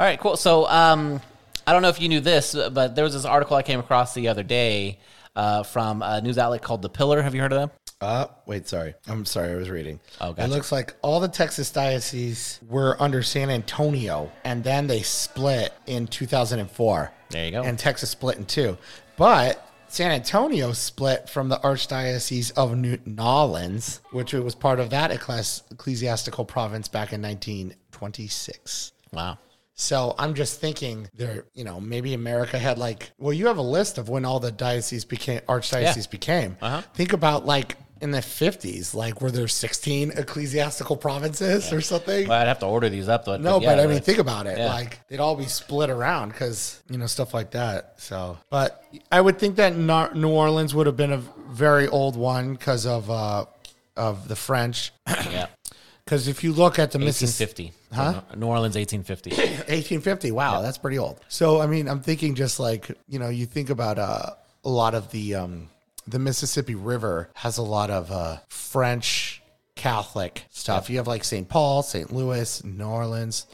All right, cool. So, um, I don't know if you knew this, but there was this article I came across the other day uh, from a news outlet called The Pillar. Have you heard of them? Uh, wait, sorry. I'm sorry. I was reading. Oh, gotcha. It looks like all the Texas dioceses were under San Antonio, and then they split in 2004. There you go. And Texas split in two. But San Antonio split from the Archdiocese of New Orleans, which was part of that ecclesi- ecclesiastical province back in 1926. Wow. So I'm just thinking there, you know, maybe America had like, well, you have a list of when all the dioceses became, archdioceses Yeah. became. Uh-huh. Think about like in the 50s, like were there 16 ecclesiastical provinces or something? Well, I'd have to order these up, though. no, yeah, but I mean, think about it. yeah. Like they'd all be split around because, you know, stuff like that. So, but I would think that New Orleans would have been a very old one because of, uh, of the French. yeah, Because if you look at the Mississippi, 1850. Huh? New Orleans, 1850. 1850. Wow, that's pretty old. So I mean, I'm thinking just like you know, you think about uh, a lot of the um, the Mississippi River has a lot of uh, French Catholic stuff. You have like St. Paul, St. Louis, New Orleans,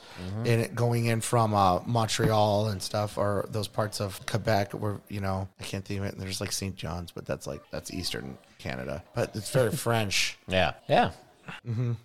and going in from uh, Montreal and stuff, or those parts of Quebec where you know I can't think of it. There's like St. John's, but that's like that's Eastern Canada, but it's very French. yeah, yeah.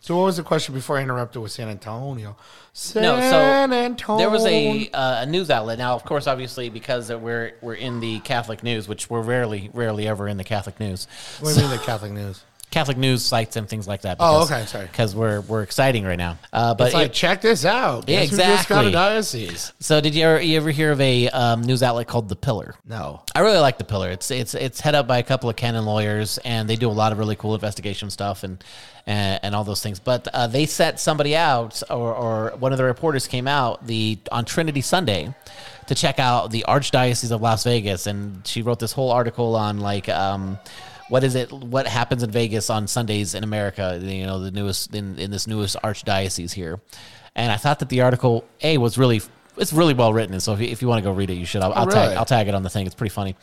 So what was the question before I interrupted with San Antonio? San No, so Antonio. there was a, uh, a news outlet. Now, of course, obviously, because we're we're in the Catholic news, which we're rarely, rarely ever in the Catholic news. What do you mean the Catholic news? Catholic news sites and things like that. Oh, okay, sorry. Because we're we're exciting right now. Uh, but It's like, it- check this out. Yeah, Guess just got a exactly. diocese? so, did you ever, you ever hear of a um, news outlet called The Pillar? No. I really like the Pillar. It's it's it's head up by a couple of canon lawyers, and they do a lot of really cool investigation stuff and and, and all those things. But uh, they set somebody out, or, or one of the reporters came out the on Trinity Sunday to check out the Archdiocese of Las Vegas, and she wrote this whole article on like. Um, what is it? What happens in Vegas on Sundays in America? You know, the newest in, in this newest archdiocese here, and I thought that the article a was really it's really well written. And so if you, if you want to go read it, you should. I'll, oh, I'll really? tag I'll tag it on the thing. It's pretty funny.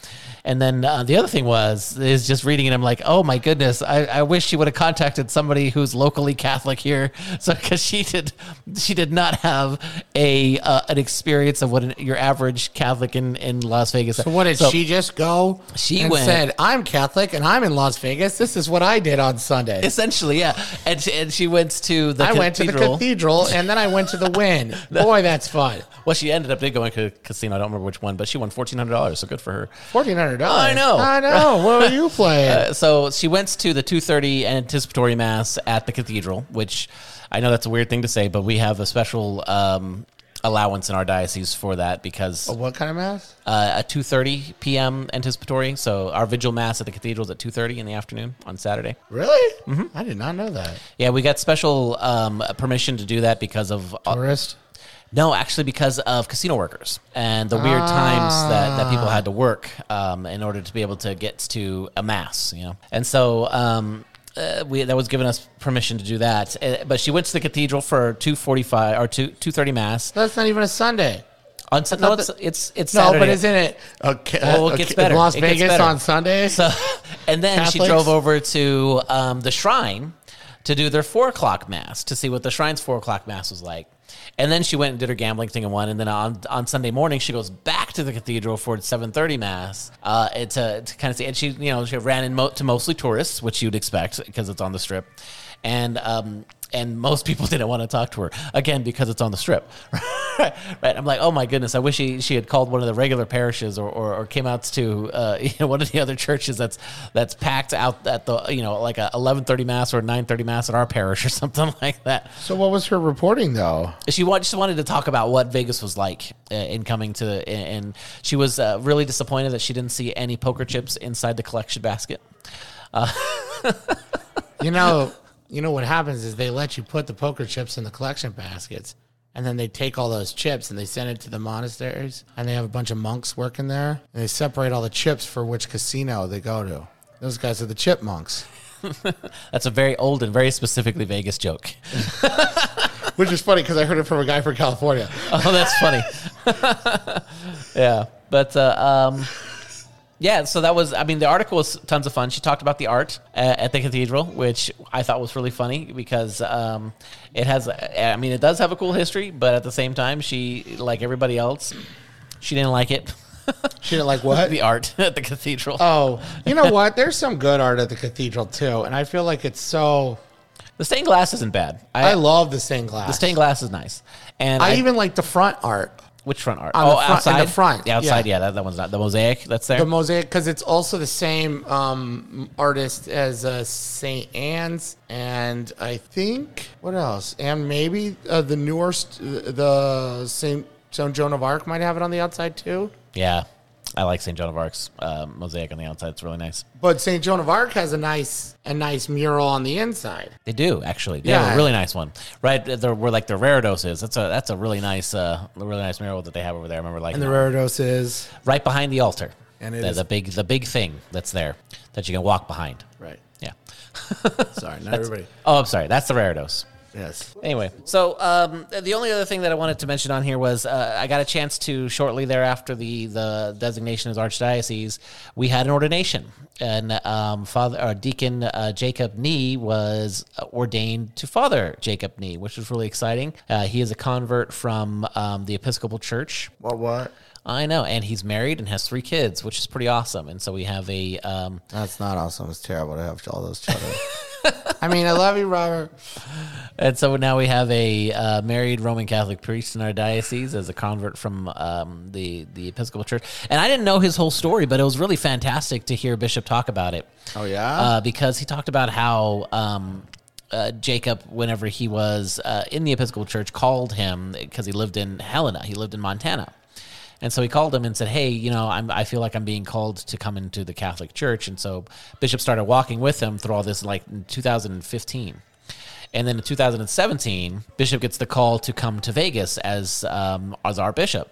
And then uh, the other thing was is just reading it. I'm like, oh my goodness, I, I wish she would have contacted somebody who's locally Catholic here, so because she did she did not have a uh, an experience of what an, your average Catholic in, in Las Vegas. So what did she just go? She and went- said, "I'm Catholic and I'm in Las Vegas. This is what I did on Sunday. Essentially, yeah, and she, and she went to the I went to the cathedral. cathedral and then I went to the Wynn. Boy, that's fun. Well, she ended up did going to a casino. I don't remember which one, but she won fourteen hundred dollars. So good for her. Fourteen hundred I know. I know. what were you playing? Uh, so she went to the 2:30 anticipatory mass at the cathedral, which I know that's a weird thing to say, but we have a special um, allowance in our diocese for that because what kind of mass? uh, at 2:30 p.m. anticipatory. So our vigil mass at the cathedral is at 2:30 in the afternoon on Saturday. Really? Mm-hmm. I did not know that. Yeah, we got special um, permission to do that because of uh, Tourist. No, actually, because of casino workers and the weird times that, that people had to work um, in order to be able to get to a mass, you know. And so um, uh, we that was given us permission to do that. Uh, but she went to the cathedral for two forty five or two two thirty mass. That's not even a Sunday. On Sun- no, it's it's it's No, Saturday. but isn't it? Okay, Oh, it gets better. Las It Vegas better. on Sunday. So, and then she drove over to um, the shrine to do their four o'clock mass to see what the shrine's four o'clock mass was like. And then she went and did her gambling thing and won. And then on, on Sunday morning, she goes back to the cathedral for its 7:30 mass uh, to, to kind of see. And she, you know, she ran in mo- to mostly tourists, which you'd expect because it's on the strip. And um, and most people didn't want to talk to her again because it's on the strip. right? I'm like, oh my goodness, I wish she, she had called one of the regular parishes or, or, or came out to uh, you know, one of the other churches that's that's packed out at the you know like a 11:30 mass or 9:30 mass at our parish or something like that. So what was her reporting though? She wa- just wanted to talk about what Vegas was like uh, in coming to, and she was uh, really disappointed that she didn't see any poker chips inside the collection basket. You know, you know what happens is they let you put the poker chips in the collection baskets, and then they take all those chips and they send it to the monasteries, and they have a bunch of monks working there, and they separate all the chips for which casino they go to. Those guys are the chip monks, That's a very old and very specifically Vegas joke. which is funny because I heard it from a guy from California. Oh, that's funny. yeah, but uh, um, yeah. So that was. I mean, the article was tons of fun. She talked about the art uh, at the cathedral, which I thought was really funny because um, it has. I mean, it does have a cool history, but at the same time, she like everybody else, she didn't like it. She didn't like what? the art at the cathedral. Oh, you know what? There's some good art at the cathedral too, and I feel like it's so. The stained glass isn't bad. I love the stained glass. the stained glass is nice, and I, even like the front art, which front art? On the oh, front- in outside. the front, The outside. yeah. Yeah, that, that one's not the mosaic. That's there. the mosaic, because it's also the same um, artist as uh, Saint Anne's, and I think what else? And maybe uh, the newer st- the Saint Joan of Arc might have it on the outside too. yeah, I like St. Joan of Arc's uh, mosaic on the outside. It's really nice. But Saint Joan of Arc has a nice a nice mural on the inside. They do actually. They have Yeah. a really nice one, right there where like the Reredos is. That's a that's a really nice, uh, really nice mural that they have over there. I remember like And the Reredos is right behind the altar, And it the, is- the big the big thing that's there that you can walk behind. right. Yeah. Sorry, not everybody. Oh, I'm sorry. That's the Reredos. Yes. Anyway, so um, the only other thing that I wanted to mention on here was uh, I got a chance to shortly thereafter the the designation as archdiocese, we had an ordination, and um, Father or Deacon uh, Jacob Nee was ordained to Father Jacob Nee, which was really exciting. Uh, he is a convert from um, the Episcopal Church. What? What? I know, and he's married and has three kids, which is pretty awesome. And so we have a um, That's not awesome. It's terrible to have all those children. I mean, I love you, Robert. And so now we have a uh, married Roman Catholic priest in our diocese as a convert from um, the the Episcopal Church. And I didn't know his whole story, but it was really fantastic to hear Bishop talk about it. Oh yeah. Uh, because he talked about how um, uh, Jacob, whenever he was uh, in the Episcopal Church, called him because he lived in Helena. He lived in Montana. And so he called him and said, "Hey, you know, I'm, I feel like I'm being called to come into the Catholic Church." And so Bishop started walking with him through all this, like in 2015. And then in 2017, Bishop gets the call to come to Vegas as um, as our bishop,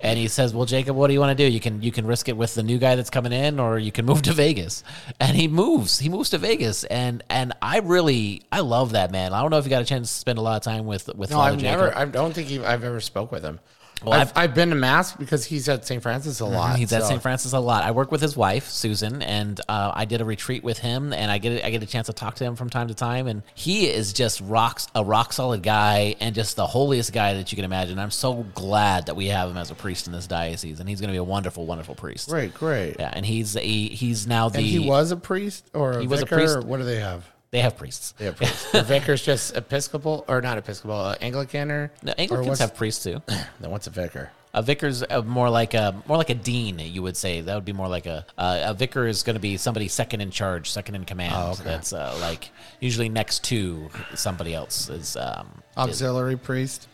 and he says, "Well, Jacob, what do you want to do? You can you can risk it with the new guy that's coming in, or you can move to Vegas." And he moves. He moves to Vegas, and and I really I love that man. I don't know if you got a chance to spend a lot of time with with no, Father I've Jacob. never. I don't think he, I've ever spoke with him. Well, I've, I've- been to mass because he's at St. Francis a lot. He's at so- St. Francis a lot. I work with his wife, Susan, and uh, I did a retreat with him, and I get I get a chance to talk to him from time to time, and he is just rocks a rock solid guy and just the holiest guy that you can imagine. I'm so glad that we have him as a priest in this diocese, and he's going to be a wonderful, wonderful priest. Great, great. Yeah, and he's he, he's now the And he was a priest or a He was a priest. Or what do they have? They have priests. They have priests. the vicar's just Episcopal or not Episcopal, uh, Anglican or No, Anglicans what's- have priests too. Then what's a vicar? A vicar's uh, more like a more like a dean, you would say. That would be more like a uh, a vicar is going to be somebody second in charge, second in command. Oh, okay. That's uh, like usually next to somebody else is um, is Auxiliary priest.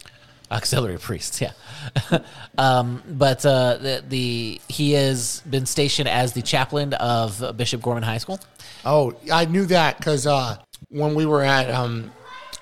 auxiliary priest. Yeah, um, but uh, the the he has been stationed as the chaplain of Bishop Gorman High School. Oh, I knew that because uh, when we were at um,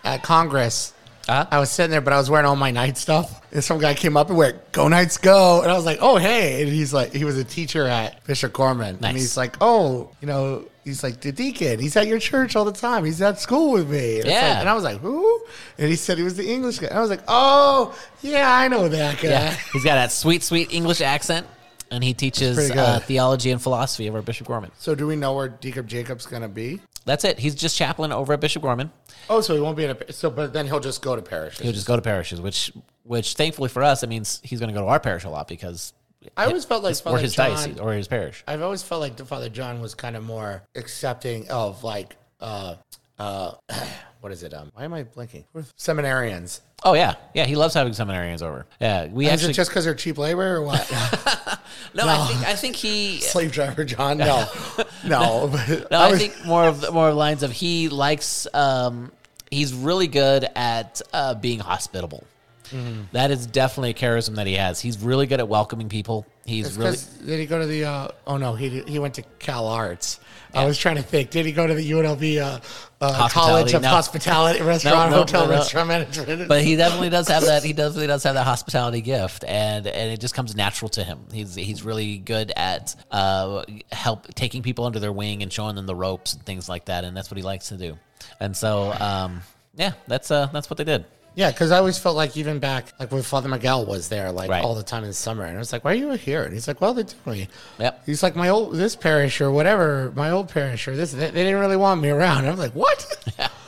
at Congress. I was sitting there, but I was wearing all my Knight stuff, and some guy came up and went, "Go Knights, go!" And I was like, "Oh, hey!" And he's like, he was a teacher at Bishop Gorman. Nice. and he's like, "Oh, you know." He's like the deacon. He's at your church all the time. He's at school with me. And, Yeah. like- and I was like, who? And he said he was the English guy. And I was like, oh, yeah, I know that guy. Yeah, he's got that sweet, sweet English accent, and he teaches uh, theology and philosophy over at Bishop Gorman. So do we know where Deacon Jacob's gonna be? that's it. He's just chaplain over at Bishop Gorman. Oh, so he won't be in a so, but then he'll just go to parishes. He'll just go to parishes, which which thankfully for us, it means he's going to go to our parish a lot because I always felt like or his John, diocese or his parish. I've always felt like the Father John was kind of more accepting of like uh uh what is it um why am I blinking seminarians. Oh yeah, yeah. He loves having seminarians over. Yeah, we Is actually it just because they're cheap labor or what? no. I think I think he Slave driver John? No, no. No, I I, think more of the, more of lines of he likes. Um, he's really good at uh, being hospitable. Mm-hmm. That is definitely a charism that he has. He's really good at welcoming people. He's really did he go to the? Uh, oh no, he he went to Cal Arts. I was trying to think. Did he go to the UNLV uh, uh, College of no. Hospitality, Restaurant, no, Hotel, no. Restaurant Management? but he definitely does have that. He definitely does have that hospitality gift, and and it just comes natural to him. He's he's really good at uh, help taking people under their wing and showing them the ropes and things like that, and that's what he likes to do. And so, um, yeah, that's uh, that's what they did. Yeah, because I always felt like even back, like when Father Miguel was there, like Right. all the time in the summer, and I was like, "Why are you here?" And he's like, "Well, they took me." Yep. He's like, "My old this parish or whatever, my old parish or this, they, they didn't really want me around." I'm like, "What?"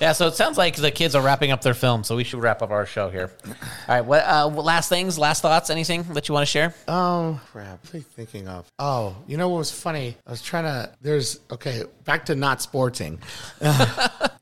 Yeah, so it sounds like the kids are wrapping up their film, so we should wrap up our show here. All right, what uh, last things, last thoughts, anything that you want to share? Oh crap! What are you thinking of? Oh, you know what was funny? I was trying to. There's okay. Back to not sporting.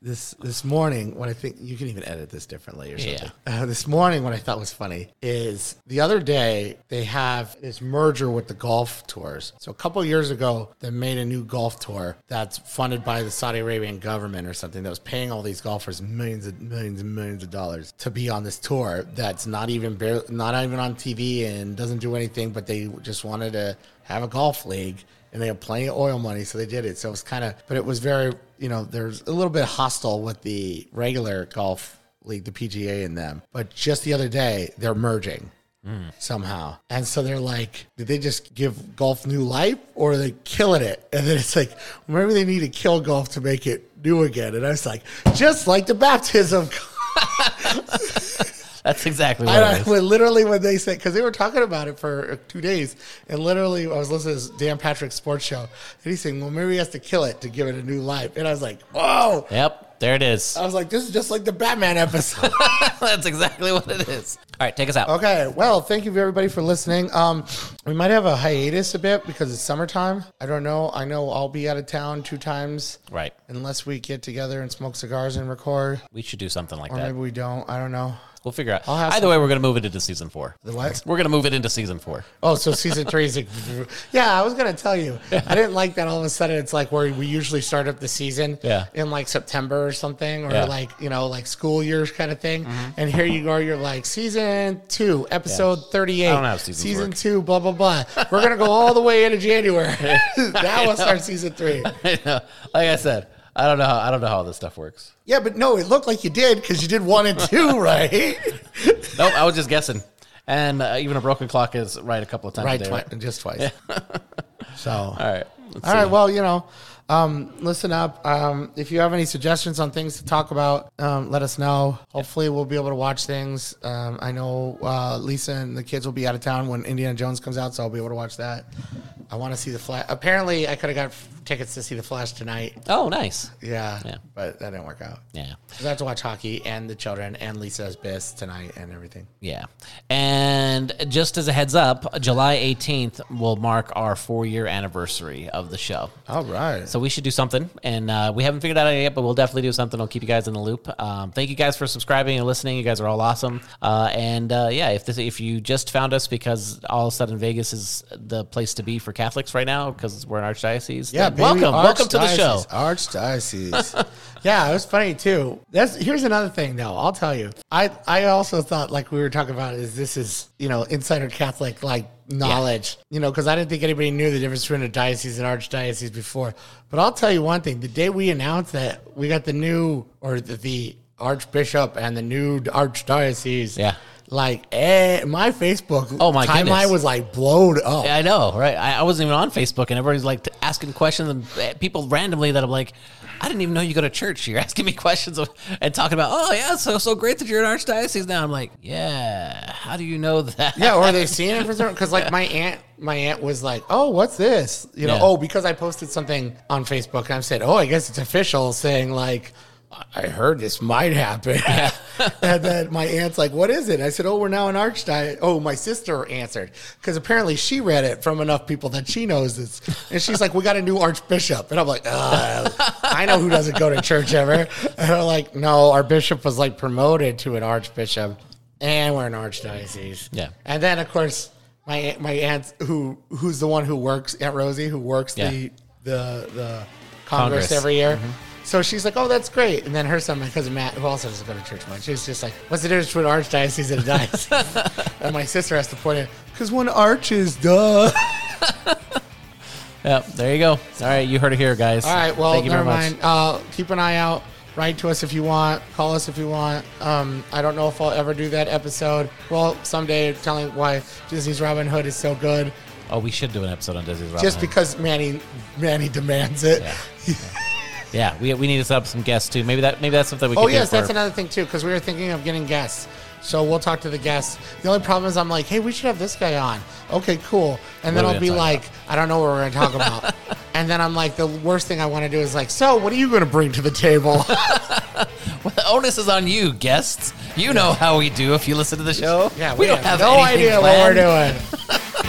this this morning when I think you can even edit this differently or something. Uh, this morning what I thought was funny is the other day they have this merger with the golf tours. So a couple years ago they made a new golf tour that's funded by the Saudi Arabian government or something that was paying all these golfers millions and millions and millions of dollars to be on this tour that's not even barely, not even on TV and doesn't do anything but they just wanted to have a golf league and they had plenty of oil money, so they did it. So it was kind of, but it was very, you know, there's a little bit hostile with the regular golf league, the PGA, and them. But just the other day, they're merging Mm. somehow, and so they're like, did they just give golf new life, or are they killing it? And then it's like, well, maybe they need to kill golf to make it new again. And I was like, just like the baptism. That's exactly what I, it I, when literally when they said because they were talking about it for two days, and literally I was listening to Dan Patrick's Sports Show, and he's saying, "Well, maybe he has to kill it to give it a new life," and I was like, "Whoa!" Yep, there it is. I was like, "This is just like the Batman episode." That's exactly what it is. All right, take us out. okay, well, thank you everybody for listening. Um, we might have a hiatus a bit because it's summertime. I don't know. I know I'll be out of town two times, Right. unless we get together and smoke cigars and record, We should do something like or that. maybe we don't. I don't know. We'll figure out. Have Either way, we're going to move it into season four. The what? We're going to move it into season four. Oh, so season three is like, yeah. I was gonna tell you, I didn't like that. All of a sudden, it's like where we usually start up the season, Yeah. in like September or something, or Yeah. Mm-hmm. like you know, like school years kind of thing. And here you go, you're like season two, episode thirty-eight. I don't how seasons season work. two, blah blah blah. We're gonna go all the way into January. that will start season three. I like I said, I don't know. How, I don't know how this stuff works. Yeah, but no, it looked like you did because you did one and two, right? Nope, I was just guessing. And uh, even a broken clock is right a couple of times. right, a day, twi- just twice. so All right. All see. right. Well, you know, um, listen up. Um, if you have any suggestions on things to talk about, um, let us know. Hopefully, we'll be able to watch things. Um, I know uh, Lisa and the kids will be out of town when Indiana Jones comes out, so I'll be able to watch that. I want to see the Flash. Apparently, I could have got f- tickets to see the Flash tonight. Oh, nice. Yeah, Yeah. but that didn't work out. Yeah. 'Cause I have to watch hockey and the children and Lisa's Biss tonight and everything. Yeah. And just as a heads up, July 18th will mark our four year anniversary of the show. All right. So we should do something, and uh, we haven't figured out yet, but we'll definitely do something. I'll keep you guys in the loop. Um, thank you guys for subscribing and listening. You guys are all awesome. Uh, and uh, yeah, if this, if you just found us because all of a sudden Vegas is the place to be for Catholics right now because we're an archdiocese, Yeah, baby, welcome, welcome to the show. Archdiocese. Yeah, it was funny too. That's here's another thing though. I'll tell you. I I also thought like we were talking about is this is you know insider Catholic like knowledge. You know because I didn't think anybody knew the difference between a diocese and archdiocese before. But I'll tell you one thing: the day we announced that we got the new or the, the archbishop and the new archdiocese. Yeah. Like eh, my Facebook Oh, my timeline goodness. was like blown up. I know, right? I, I wasn't even on Facebook, and everybody's like asking questions, and uh, people randomly that I'm like, I didn't even know you go to church. You're asking me questions of, and talking about, oh yeah, so so great that you're in archdiocese now. I'm like, yeah. How do you know that? Yeah, or they seeing it for some because like my aunt, my aunt was like, "Oh, what's this?" You know, Yeah. oh because I posted something on Facebook and I said, "Oh, I guess it's official," saying like, "I heard this might happen," and then my aunt's like, "What is it?" I said, "Oh, we're now in archdiocese." Oh, my sister answered because apparently she read it from enough people that she knows this, and she's like, "We got a new archbishop," and I'm like, "I know who doesn't go to church ever," and I'm like, "No, our bishop was like promoted to an archbishop." And we're an archdiocese. Yeah. And then of course my my aunt who who's the one who works Aunt Rosie who works Yeah. the the the Congress. Congress, Mm-hmm. every year. So she's like, "Oh, that's great." And then her son, my cousin Matt, who also doesn't go to church much, he's just like, "What's the difference between an archdiocese and a diocese?" and my sister has to point it because one arch is duh. Yeah, there you go. All right, you heard it here, guys. All right, well, Thank you never very much. mind. Uh, keep an eye out. Write to us if you want. Call us if you want. Um, I don't know if I'll ever do that episode. Well, someday telling why Disney's Robin Hood is so good. Oh, we should do an episode on Disney's Robin just Hood. because Manny Manny demands it. Yeah. Yeah, we, we need to set up some guests too. Maybe that maybe that's something we. Oh could yes, do that's for- another thing too, because we were thinking of getting guests. So we'll talk to the guests. The only problem is I'm like, hey, we should have this guy on. Okay, cool. And then What are I'll be gonna talk like, I don't know what we're going to talk about. and then I'm like, the worst thing I want to do is like, so what are you going to bring to the table? Well, the onus is on you, guests. You know how we do if you listen to the show. yeah, we, don't have no anything idea what we're doing.